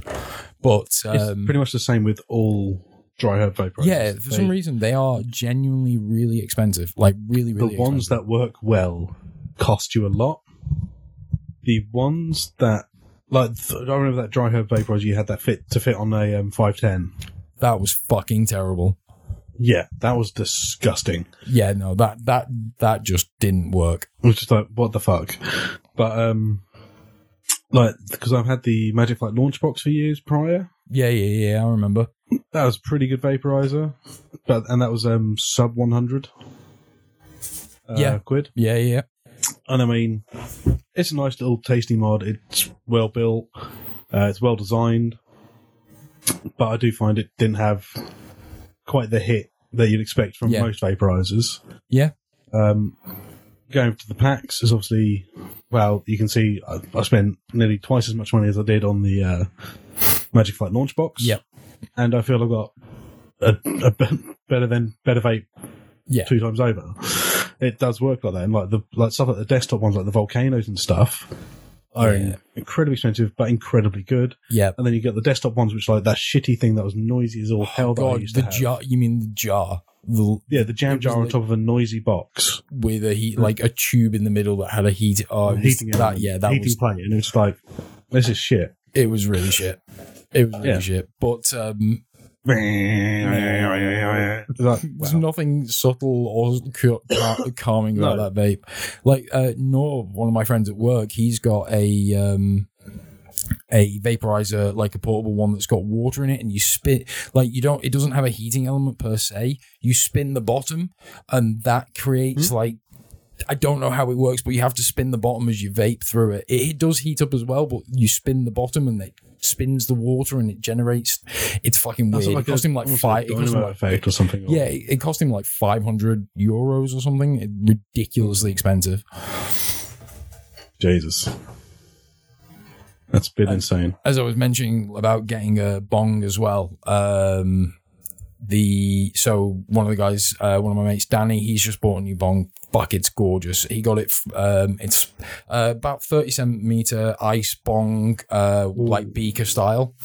But It's um, pretty much the same with all dry herb vaporizers. yeah, for some reason they are genuinely really expensive. Like really, really. the really ones that work well cost you a lot. The ones that, like, th- I remember that dry herb vaporizer you had that fit to fit on a um, 510. that was fucking terrible. Yeah, that was disgusting. Yeah, no, that that that just didn't work. It was just like, what the fuck? But, um, like, because I've had the Magic Flight launch box for years prior. Yeah, yeah, yeah. I remember. That was a pretty good vaporizer, but and that was um sub 100. Uh, Yeah. quid. Yeah, yeah. And I mean, it's a nice little tasty mod. It's well built. Uh, it's well designed. but I do find it didn't have quite the hit that you'd expect from Yeah. most vaporizers. Yeah. Um, going to the PAX is obviously, well, you can see I, I spent nearly twice as much money as I did on the uh, Magic Flight launch box. Yep. And I feel I've got a, a better than better vape Yeah. two times over. It does work like that, and like the like stuff like the desktop ones, like the volcanoes and stuff, are Yeah. incredibly expensive but incredibly good. Yeah. And then you get the desktop ones, which are like that shitty thing that was noisy as all hell. Oh, God, used the to have. jar. You mean the jar? The, Yeah, the jam jar on like- top of a noisy box. with a heat, like a tube in the middle that had a heat. Oh, heating that. element, Yeah, that heating was. plate, and it's like this is shit. It was really shit. It was really Yeah. shit. But um, like, There's wow. nothing subtle or ca- ca- calming about No. that vape. Like uh, Nor, one of my friends at work, he's got a um, a vaporizer, like a portable one that's got water in it, and you spin like you don't. It doesn't have a heating element per se. You spin the bottom, and that creates like. I don't know how it works, but you have to spin the bottom as you vape through it. It, it does heat up as well, but you spin the bottom and it spins the water and it generates. It's fucking weird. like it cost a- him like five. It cost him like effect or something. or- yeah, it, it cost him like 500 euros or something. It- ridiculously expensive. Jesus, that's a bit insane. As I was mentioning about getting a bong as well. Um, the so one of the guys, uh, one of my mates, Danny, he's just bought a new bong. Fuck, it's gorgeous. He got it. Um, it's uh, about thirty centimeter ice bong, uh, like beaker style,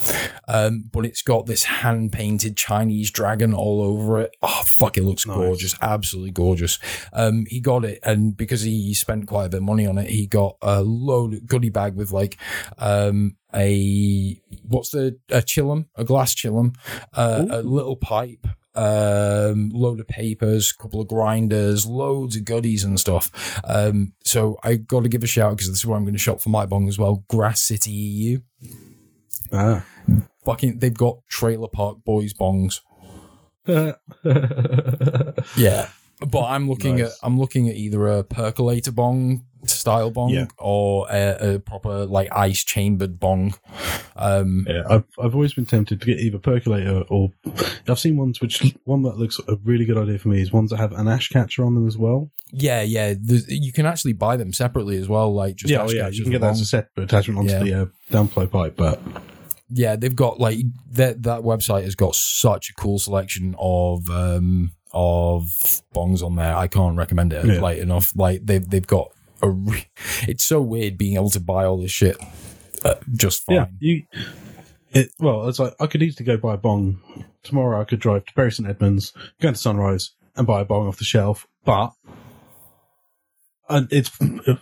um, but it's got this hand painted Chinese dragon all over it. Oh fuck, it looks Nice. gorgeous, absolutely gorgeous. Um, he got it, and because he spent quite a bit of money on it, he got a load goodie bag with like um, a what's the a chillum, a glass chillum, uh, a little pipe, um, load of papers, couple of grinders, loads of goodies and stuff. Um, so I got to give a shout because this is where I'm going to shop for my bong as well. Grass City EU, Ah. fucking, they've got Trailer Park Boys bongs. Yeah, but I'm looking Nice. at I'm looking at either a percolator bong style bong Yeah. or a, a proper like ice chambered bong. Um, Yeah, I've I've always been tempted to get either percolator or I've seen ones which one that looks a really good idea for me is ones that have an ash catcher on them as well. yeah, yeah. there's- You can actually buy them separately as well. Like just yeah, oh yeah, you can get that as a separate attachment onto Yeah. the uh, downflow pipe, but yeah, they've got like that. That website has got such a cool selection of um of bongs on there. I can't recommend it Yeah. like enough. Like they've they've got a. Re- it's so weird being able to buy all this shit uh, just fine. yeah, you. It, well, it's like I could easily go buy a bong tomorrow. I could drive to Bury St Edmunds, go to Sunrise, and buy a bong off the shelf. But and it's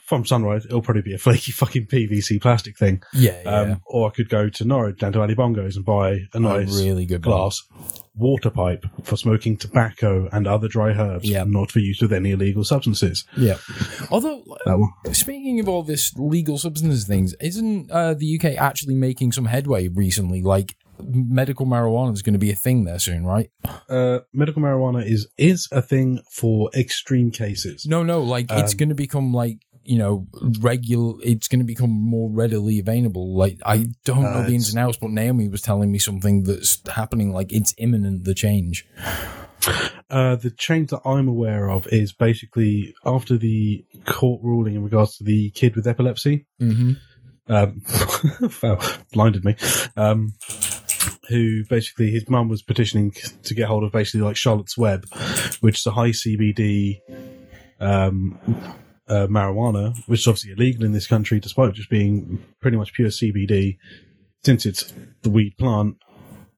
from Sunrise. It'll probably be a flaky fucking PVC plastic thing. Yeah, yeah. Um, or I could go to Norwich down to Ali Bongos and buy a a nice really good glass water pipe for smoking tobacco and other dry herbs, Yeah. not for use with any illegal substances. Yeah. Although, speaking of all this legal substances things, isn't uh, the UK actually making some headway recently? Like, medical marijuana is going to be a thing there soon, right? Uh, medical marijuana is is a thing for extreme cases. No, no, like it's Um, going to become like you know regular. It's going to become more readily available. Like I don't know Uh, the ins and outs, but Naomi was telling me something that's happening. Like it's imminent. The change. Uh, the change that I'm aware of is basically after the court ruling in regards to the kid with epilepsy. Mm-hmm. um, wow, blinded me. Um, who basically his mum was petitioning to get hold of basically like Charlotte's Web, which is a high CBD um, uh, marijuana, which is obviously illegal in this country, despite just being pretty much pure CBD. Since it's the weed plant,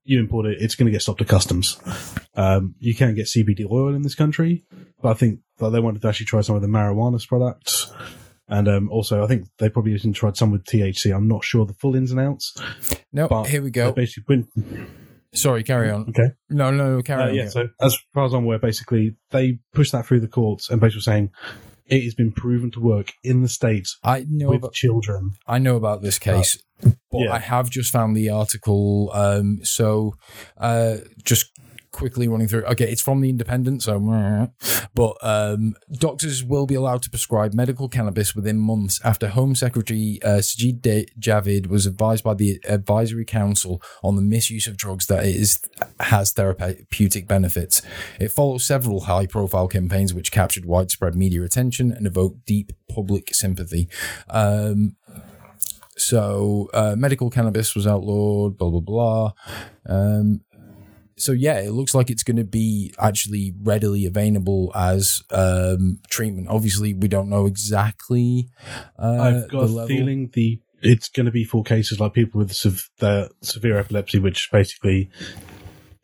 you import it, it's going to get stopped at customs. Um, you can't get CBD oil in this country, but I think that they wanted to actually try some of the marijuana products. And um, also, I think they probably even tried some with THC. I'm not sure the full ins and outs. No, But here we go. basically Sorry, carry on. okay. No, no, no, carry Uh, on. yeah, so as far as I'm aware, basically, they pushed that through the courts and basically saying it has been proven to work in the States I know with about children. I know about this case, but yeah. I have just found the article. Um, so, uh, just quickly running through. Okay, it's from the Independent, so but um, doctors will be allowed to prescribe medical cannabis within months after Home Secretary uh, Sajid Javid was advised by the Advisory Council on the misuse of drugs that it is has therapeutic benefits. It follows several high-profile campaigns which captured widespread media attention and evoked deep public sympathy. Um, so uh, medical cannabis was outlawed, blah blah blah. Um, so yeah, it looks like it's going to be actually readily available as um, treatment. Obviously, we don't know exactly. Uh, I've got the a feeling the it's going to be for cases like people with sev- severe epilepsy, which basically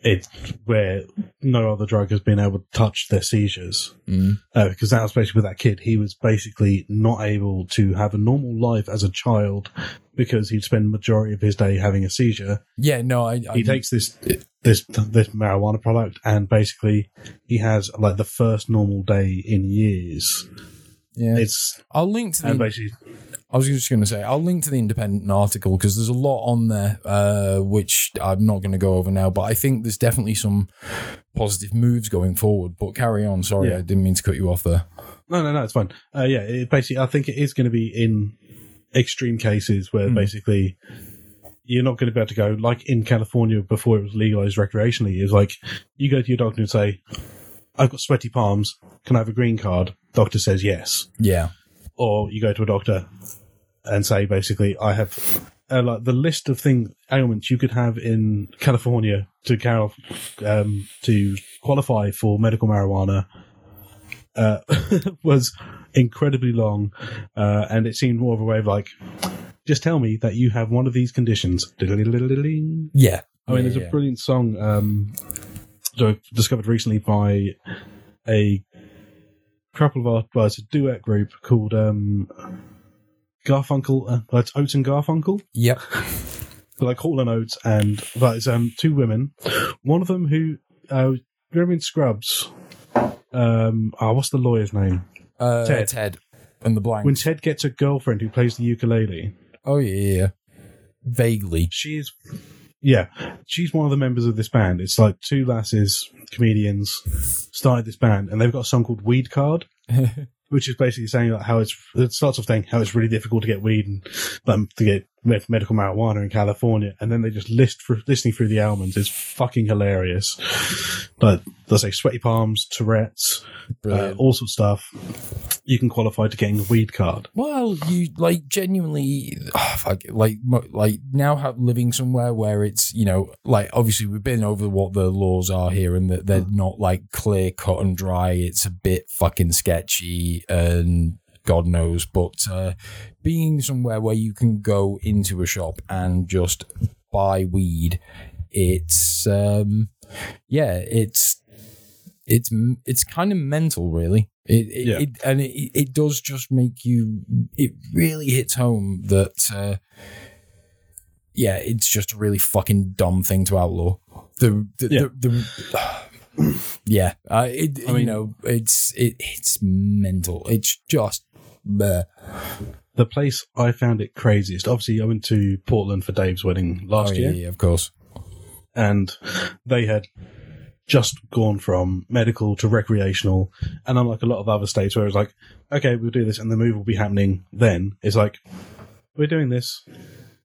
it's where no other drug has been able to touch their seizures. Mm. Uh, because that was basically with that kid. He was basically not able to have a normal life as a child because he'd spend majority of his day having a seizure. Yeah, no, I, I He takes this this this marijuana product and basically he has like the first normal day in years. yeah. It's I'll link to the and basically I was just going to say, I'll link to the independent article because there's a lot on there, uh, which I'm not going to go over now, but I think there's definitely some positive moves going forward. But carry on. Sorry, Yeah. I didn't mean to cut you off there. No, no, no, it's fine. Uh, yeah, it basically, I think it is going to be in extreme cases where Hmm. basically you're not going to be able to go, like in California before it was legalized recreationally, is like you go to your doctor and say, I've got sweaty palms. Can I have a green card? Doctor says yes. Yeah. Or you go to a doctor and say, basically, I have. Uh, like the list of things ailments you could have in California to cal- um, to qualify for medical marijuana uh, was incredibly long, uh, and it seemed more of a way of like, just tell me that you have one of these conditions. Yeah. I mean, Yeah, there's yeah. a brilliant song um, that I discovered recently by a couple of artists, a duet group called um, Garfunkel. Uh, it's Oates and Garfunkel. Yep. They're like Hall and Oates, and that is um, two women. One of them who, uh, in Scrubs? Um, oh, what's the lawyer's name? Uh, Ted. Ted. And the blank. When Ted gets a girlfriend who plays the ukulele, oh, yeah, yeah, yeah. Vaguely. she's yeah, she's one of the members of this band. It's like two lasses, comedians, started this band, and they've got a song called Weed Card, which is basically saying like how it's it starts off saying how it's really difficult to get weed and um, to get med- medical marijuana in California, and then they just list for listening through the albums. It's fucking hilarious. But they say sweaty palms, Tourette's, uh, all sorts of stuff. You can qualify to getting a weed card. Well, you like genuinely, oh, fuck, like like now have living somewhere where it's you know like obviously we've been over what the laws are here and that they're not like clear cut and dry. It's a bit fucking sketchy and God knows, but uh, being somewhere where you can go into a shop and just buy weed, it's um yeah, it's it's it's kind of mental, really. It, it, Yeah. it and it, it does just make you. It really hits home that. Uh, yeah, it's just a really fucking dumb thing to outlaw. The the Yeah. the, the yeah, uh, it, I you mean- know, it's it it's mental. It's just bleh. The place I found it craziest. Obviously, I went to Portland for Dave's wedding last Oh, year. yeah, yeah, of course. and they had just gone from medical to recreational. And unlike a lot of other states where it's like, okay, we'll do this and the move will be happening then, it's like, we're doing this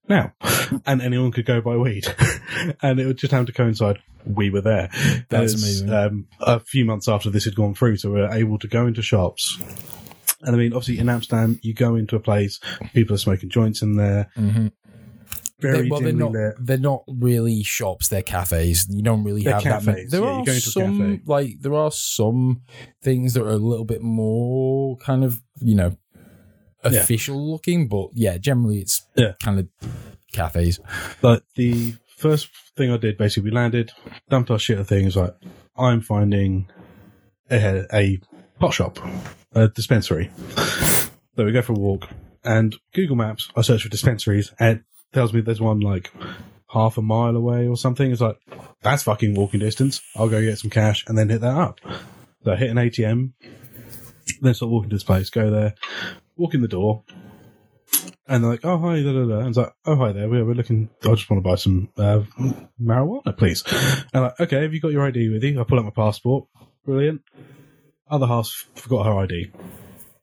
now. and anyone could go buy weed. and it would just have to coincide. We were there. That's amazing. Um, a few months after this had gone through, so we were able to go into shops. And I mean, obviously in Amsterdam, you go into a place, people are smoking joints in there. Mhm. Very well, they're not. lit. They're not really shops. They're cafes. You don't really They're have that many. There yeah, are you go into a some like there are some things that are a little bit more kind of you know Yeah. official looking, but yeah, generally it's Yeah. kind of cafes. But the first thing I did, basically, we landed, dumped our shit at things like, I'm finding a, a pot shop, a dispensary. so we go for a walk, and Google Maps, I search for dispensaries, and tells me there's one like half a mile away or something. It's like, that's fucking walking distance. I'll go get some cash and then hit that up. So I hit an ATM, then start walking to this place, go there, walk in the door, And they're like, oh, hi, da, da, da. And it's like, oh, hi there. We're, we're looking, I just want to buy some uh, marijuana, please. And like, okay, have you got your ID with you? I pull out my passport. Brilliant. Other half forgot her ID.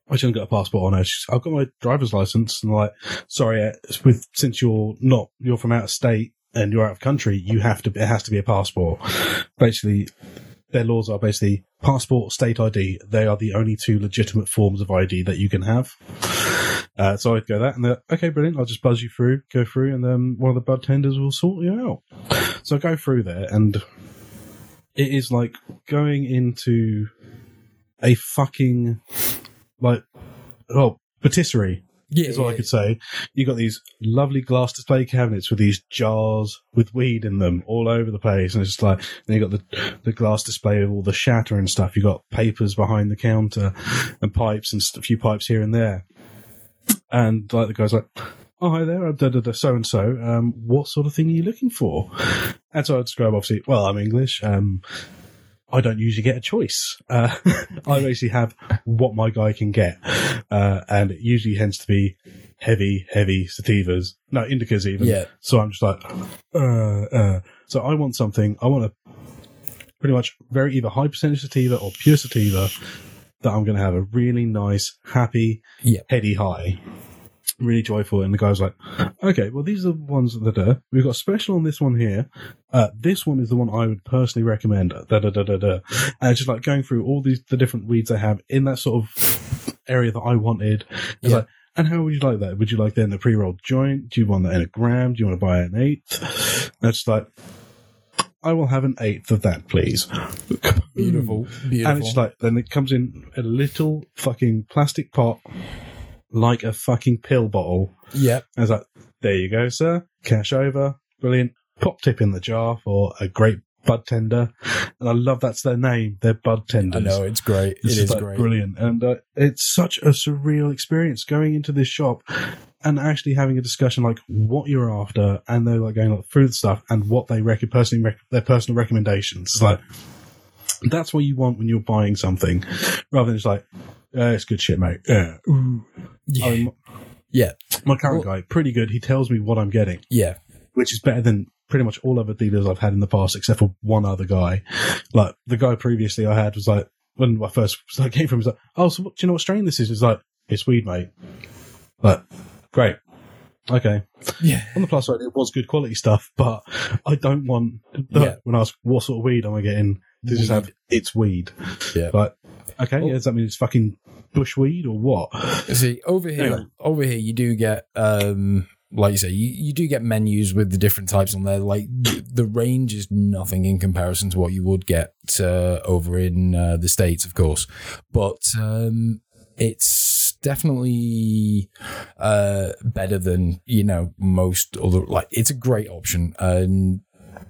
I shouldn't got a passport on her. She's, I've got my driver's license. And like, sorry, uh, with, since you're not, you're from out of state and you're out of country, you have to, it has to be a passport. Basically, their laws are basically passport, state ID. They are the only two legitimate forms of ID that you can have. Uh, so I'd go that, and they're okay, brilliant. I'll just buzz you through, go through, and then one of the bud tenders will sort you out. So I go through there, and it is like going into a fucking like oh patisserie Yeah, is what I could say. You got these lovely glass display cabinets with these jars with weed in them all over the place, and it's just like then you got the the glass display of all the shatter and stuff. You got papers behind the counter and pipes and a few pipes here and there, and like the guy's like. Oh, hi there, I'm da, da, da, so and so. Um, what sort of thing are you looking for? And so I describe, obviously, well, I'm English. Um, I don't usually get a choice. Uh, I basically have what my guy can get. Uh, and it usually tends to be heavy, heavy sativas. No, indicas even. Yeah. So I'm just like, uh, uh. So I want something, I want a pretty much very either high percentage sativa or pure sativa that I'm going to have a really nice, happy, Yeah. heady high. Really joyful. And the guy's like, okay, well, these are the ones that are, we've got a special on this one here. Uh, this one is the one I would personally recommend. Da, da, da, da, da. And it's just like going through all these, the different weeds I have in that sort of area that I wanted. It's Yeah. like, and how would you like that? Would you like that in a pre-rolled joint? Do you want that in a gram? Do you want to buy an eighth? That's like, I will have an eighth of that, please. Beautiful, beautiful. And it's like, then it comes in a little fucking plastic pot, like a fucking pill bottle. yeah, And it's like, there you go, sir. Cash over. Brilliant. Pop tip in the jar for a great bud tender. And I love that's their name. They're bud I tenders. know it's great. It's it is like great. brilliant. And uh, it's such a surreal experience going into this shop and actually having a discussion like what you're after and they're like going like through the stuff and what they rec- personally rec- their personal recommendations. It's like, that's what you want when you're buying something rather than just like, uh, it's good shit, mate. Yeah. Ooh. Yeah, I mean, yeah, my current Well- guy, pretty good. He tells me what I'm getting, yeah, which is better than pretty much all other dealers I've had in the past, except for one other guy. Like the guy previously I had was like, when I first like, came from, was like, oh, so what, do you know what strain this is? It's like, it's weed, mate. Like, great. Okay. yeah. On the plus side, it was good quality stuff, but I don't want, the, Yeah. when I ask what sort of weed am I getting, to just have, it's weed. Yeah. Like, okay, Well- yeah, does that mean it's fucking bushweed or what? See, over here, Anyway. over here, you do get, um, like you say, you, you do get menus with the different types on there. Like the, the range is nothing in comparison to what you would get uh, over in uh, the states, of course, but um, it's definitely uh, better than you know most other. Like it's a great option, and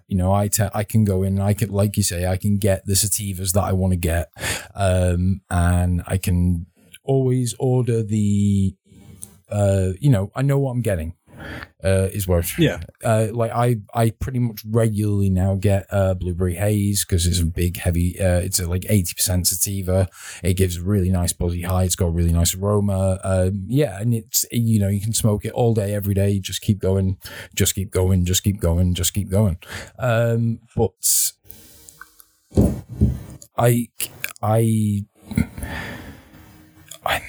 you know, I te- I can go in, and I can, like you say, I can get the sativas that I want to get, um, and I can always order the, uh, you know, I know what I'm getting. Uh, is where Yeah. uh, like I I pretty much regularly now get uh blueberry haze because it's a big heavy uh it's a like eighty percent sativa. It gives a really nice buzzy high. It's got a really nice aroma. Um, yeah, and it's you know you can smoke it all day every day. Just keep going, just keep going, just keep going, just keep going. Um, but I I I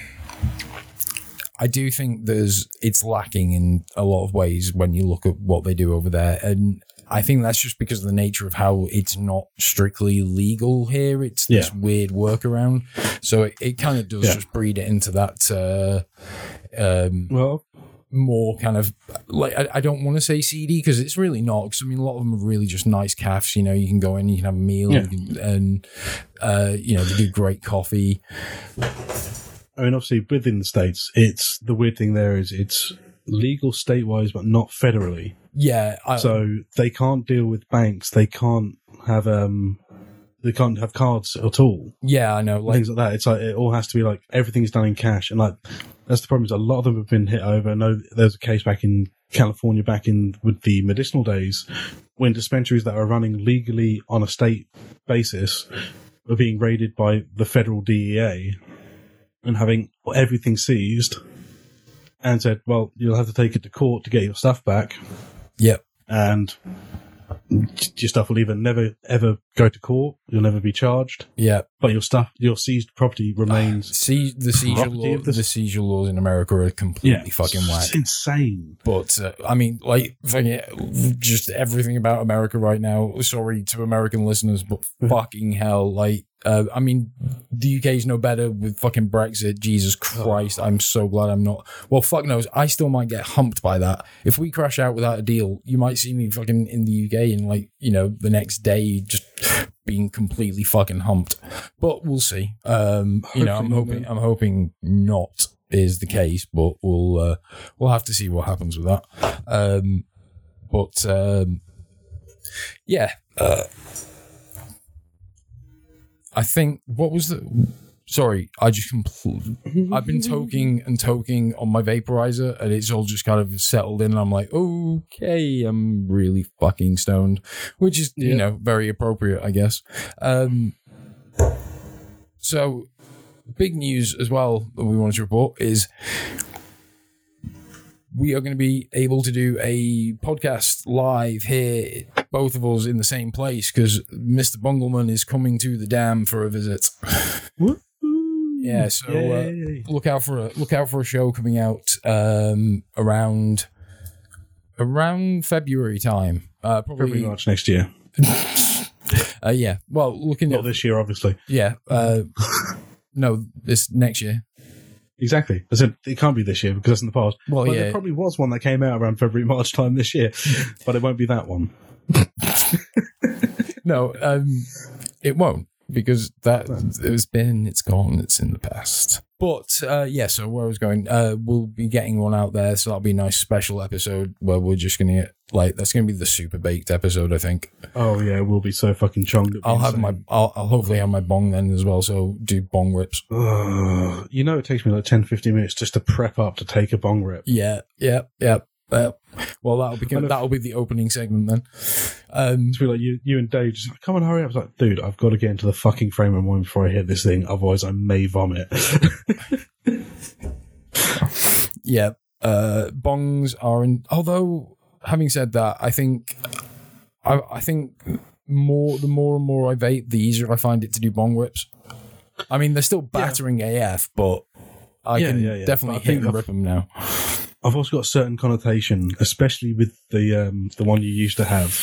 I do think there's it's lacking in a lot of ways when you look at what they do over there, and I think that's just because of the nature of how it's not strictly legal here. It's this weird workaround, so it, it kind of does Yeah. just breed it into that uh, um, Well, more kind of like I, I don't want to say seedy because it's really not. Because I mean, a lot of them are really just nice cafes. You know, you can go in, you can have a meal, Yeah. can, and uh, you know they do great coffee. I mean, obviously, within the states, it's the weird thing there is it's legal state-wise, but not federally. Yeah, I, So they can't deal with banks. They can't have um, they can't have cards at all. yeah, I know. Like things like that. It's like it all has to be like everything's done in cash, and like that's the problem. Is a lot of them have been hit over. I know there was a case back in California back in with the medicinal days when dispensaries that are running legally on a state basis were being raided by the federal DEA and having everything seized. and said, "Well, you'll have to take it to court to get your stuff back, Yep. and your stuff will either never ever go to court, you'll never be charged, Yeah. But your stuff, your seized property remains." See, the seizure law, the- the seizure laws in America are completely fucking whack. It's insane. But uh, I mean, like, just everything about America right now. Sorry to American listeners, but fucking hell, like, uh, I mean, the UK is no better with fucking Brexit. Jesus Christ, I'm so glad I'm not. Well, fuck knows, I still might get humped by that. If we crash out without a deal, you might see me fucking in the UK in like, you know, the next day, just being completely fucking humped. But we'll see. Um, you know, I'm hoping. I'm hoping not is the case, but we'll uh, we'll have to see what happens with that. Um, but um, yeah, uh, I think what was the. Sorry, I just compl- I've been toking and toking on my vaporizer, and it's all just kind of settled in. And I'm like, okay, I'm really fucking stoned, which is you know very appropriate, I guess. Um, so, big news as well that we wanted to report is we are going to be able to do a podcast live here, both of us in the same place, because Mr. Bungleman is coming to the dam for a visit. Yeah, so uh, look out for a look out for a show coming out um, around around February time. Uh, Probably probably, March next year. uh, yeah. Well, looking Not at this year, obviously. yeah, uh, no, this next year. Exactly. I said it can't be this year because that's in the past. Well, But yeah, there probably was one that came out around February, March time this year, but it won't be that one. no, um, it won't because that it's been, it's gone, it's in the past. But uh, yeah, so where I was going, uh, we'll be getting one out there, so that'll be a nice special episode where we're just gonna get like that's gonna be the super baked episode, I think. Oh yeah, we'll be so fucking chonged. I'll have insane. my, I'll, I'll hopefully have my bong then as well, so do bong rips. Ugh. you know, it takes me like 10, 15 minutes just to prep up to take a bong rip. Yeah, yeah, yeah. Uh, well, that'll be that'll be the opening segment then. Um, It's really like you, you and Dave just like, come on, hurry up. I was like, dude, I've got to get into the fucking frame of mind before I hit this thing, otherwise I may vomit. yeah, uh, bongs are in. Although, having said that, I think, I, I think more the more and more I vape, the easier I find it to do bong rips. I mean, they're still battering AF, but I Yeah, can yeah, yeah. definitely But I hit and rip them now. I've also got a certain connotation, especially with the um, the one you used to have.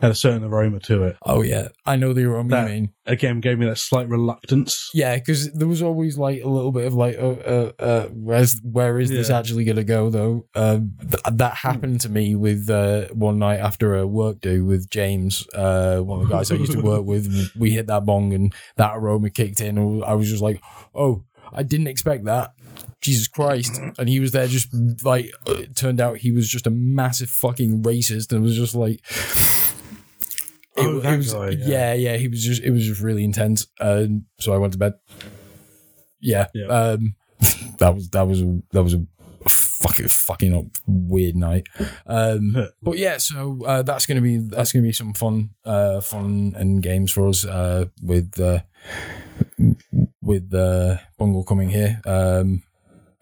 Had a certain aroma to it. Oh yeah, I know the aroma That- you mean. Again, gave me that slight reluctance. Yeah, because there was always like a little bit of like, uh, uh, uh where's where is this actually going to go though? Um, th- that happened to me with uh, one night after a work do with James, uh, one of the guys I used to work with. We hit that bong and that aroma kicked in. and I was just like, oh, I didn't expect that. Jesus Christ! And he was there, just like it turned out he was just a massive fucking racist, and was just like. It, Oh, it was, guy, yeah. yeah. yeah, He was just, it was just really intense. Um, so I went to bed. Yeah, Yeah. Um, that was that was that was a fucking fucking up weird night. Um, but yeah, so uh, that's gonna be that's gonna be some fun, uh, fun and games for us uh, with uh, with uh, Bungle coming here. Um,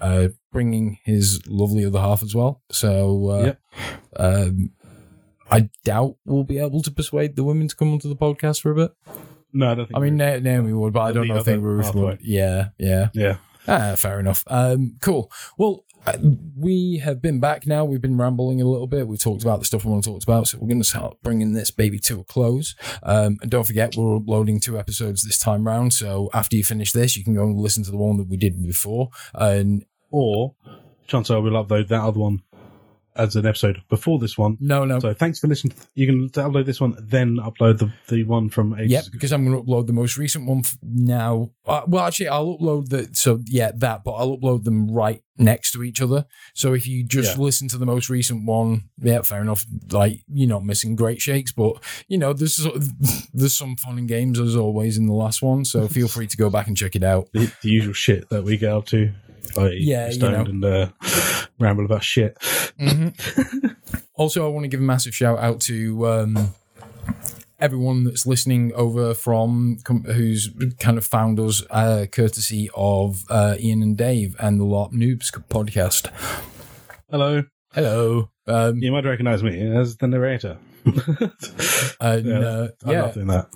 uh, bringing his lovely other half as well. So, uh, Yep. um, I doubt we'll be able to persuade the women to come onto the podcast for a bit. No, I don't think. I mean, Na- Naomi would, but I don't know if they would. Yeah, yeah. yeah. Ah, fair enough. Um, cool. Well, uh, we have been back now. We've been rambling a little bit. We've talked about the stuff we want to talk about. So we're going to start bringing this baby to a close. Um, and don't forget, we're uploading two episodes this time round. So after you finish this, you can go and listen to the one that we did before. And Or chances are we'll upload that other one as an episode before this one. no, no. So thanks for listening. You can download this one, then upload the the one from ages Yep, ago. because I'm going to upload the most recent one f- now. Uh, well, actually, I'll upload the so yeah that, but I'll upload them right next to each other. So if you just Yeah. listen to the most recent one, yeah, fair enough. Like you're not missing great shakes, but you know there's sort of- there's some fun and games as always in the last one. So feel free to go back and check it out. the, the usual shit that we get up to. Like Yeah, you know. and uh, ramble about shit. also, I want to give a massive shout out to um, everyone that's listening over from com- who's kind of found us uh, courtesy of uh, Ian and Dave and the LARP Noobs podcast. Hello. Hello. Um, You might recognize me as the narrator. uh, Yeah, uh, I yeah, love doing that.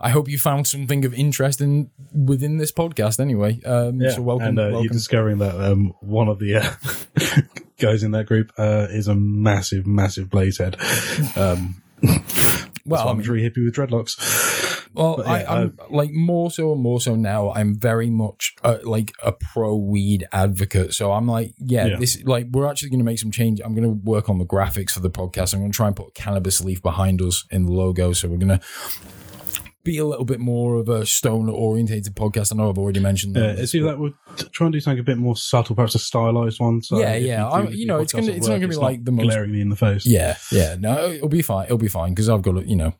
I hope you found something of interest in within this podcast. Anyway, um, Yeah. so welcome. and uh, you're discovering that um, one of the uh, guys in that group uh, is a massive, massive blazehead. Um, well, I'm very hippie with dreadlocks. Well, But I, yeah, I'm like more so and more so now. I'm very much uh, like a pro weed advocate. So I'm like, yeah, Yeah. this like we're actually going to make some change. I'm going to work on the graphics for the podcast. I'm going to try and put a cannabis leaf behind us in the logo. So we're going to be a little bit more of a stone orientated podcast. I know I've already mentioned Yeah, that. it's either that would try and do something a bit more subtle, perhaps a stylized one. So Yeah, yeah, do- I- if you know, it's gonna- it's not gonna be like the most- glaring me in the face. Yeah, yeah. No, it'll be fine. It'll be fine because I've got to, you know.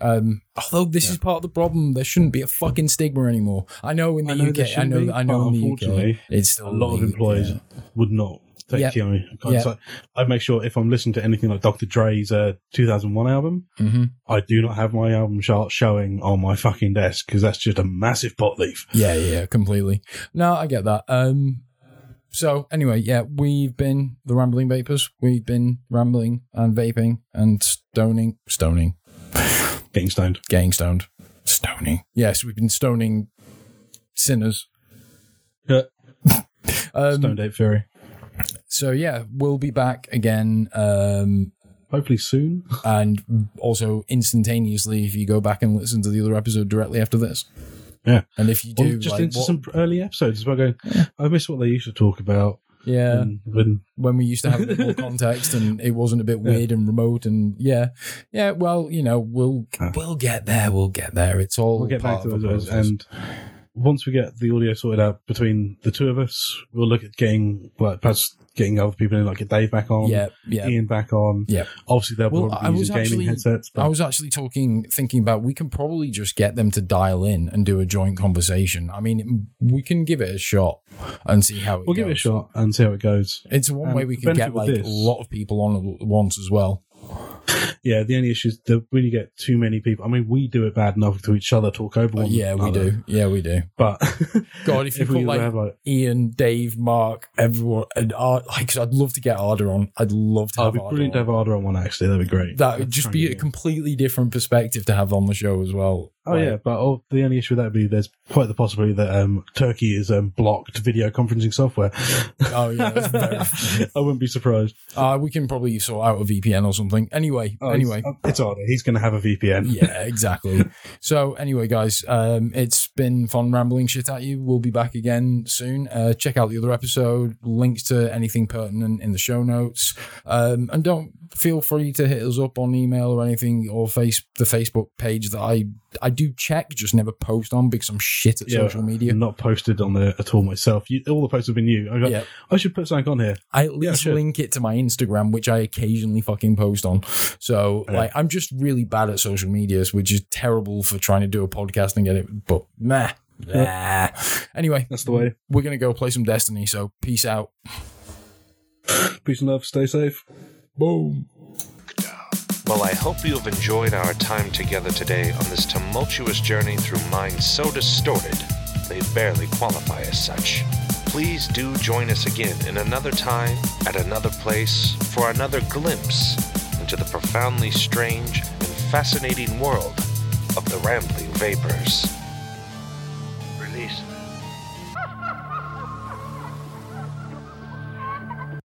Um, although this is part of the problem, there shouldn't be a fucking stigma anymore. I know in the I know UK, I know, I know in the UK, unfortunately, it's still a lot of legal, employees yeah. would not take Yeah. TME. Yeah. So I make sure if I'm listening to anything like Dr. Dre's uh, 2001 album, hmm I do not have my album chart showing on my fucking desk because that's just a massive pot leaf. Yeah, yeah, completely. No, I get that. Um, so anyway, yeah, we've been the Rambling Vapors. We've been rambling and vaping and stoning, stoning, Getting stoned. getting stoned, stoning. Yes, we've been stoning sinners. Yeah. Um, Stoned Ape Fury. So yeah, we'll be back again. Um, Hopefully soon. and also instantaneously if you go back and listen to the other episode directly after this. Yeah. And if you Or do, just like, into what- some early episodes as well going, I miss what they used to talk about. yeah, And when when we used to have a bit more context and it wasn't a bit weird and remote and yeah, yeah. Well, you know, we'll we'll get there. We'll get there. It's all we'll get back part to of a those. process. And once we get the audio sorted out between the two of us, we'll look at getting, like, perhaps getting other people in, like get Dave back on, yeah, yeah. Ian back on. Yeah. Obviously, they'll Well, probably I was using gaming headsets. But I was actually talking, thinking about we can probably just get them to dial in and do a joint conversation. I mean, we can give it a shot and see how it we'll goes. give it a shot and see how it goes. It's one Um, way we can get like this- a lot of people on at once as well. Yeah, the only issue is that when you get too many people, I mean, we do it bad enough to each other, talk over But one yeah, we another, do. Yeah, we do. But God, if you we put like have like, Ian, Dave, Mark, everyone, and Ard, like, 'cause I'd love to get Arda on. I'd love to oh, have it'd be Arda brilliant to on. have Arda on one. Actually, that'd be great. That would just be a completely different perspective to have on the show as well. Oh Like, yeah, but oh, the only issue with that would be there's quite the possibility that um, Turkey is um, blocked video conferencing software. Oh yeah, I wouldn't be surprised. uh, we can probably sort out a VPN or something. Anyway, Oh, anyway. it's, it's Arda. He's going to have a VPN. yeah, exactly. so anyway, guys, um, it's been fun rambling shit at you. We'll be back again soon. Uh, check out the other episode. Links to anything pertinent in the show notes. Um, and don't feel free to hit us up on email or anything or face the Facebook page that I I do check, just never post on because I'm shit at Yeah, social media. Not posted on there at all myself. You, all the posts have been you. I, got, Yeah. I should put something on here. I at least sure. link it to my Instagram, which I occasionally fucking post on. So Yeah. like I'm just really bad at social medias, which is terrible for trying to do a podcast and get it. But meh. Nah. Anyway, That's the way. we're gonna go play some Destiny. So peace out. Peace and love. Stay safe. Boom. Well, I hope you have enjoyed our time together today on this tumultuous journey through minds so distorted they barely qualify as such. Please do join us again in another time, at another place, for another glimpse into the profoundly strange and fascinating world of the Rambling Vapors.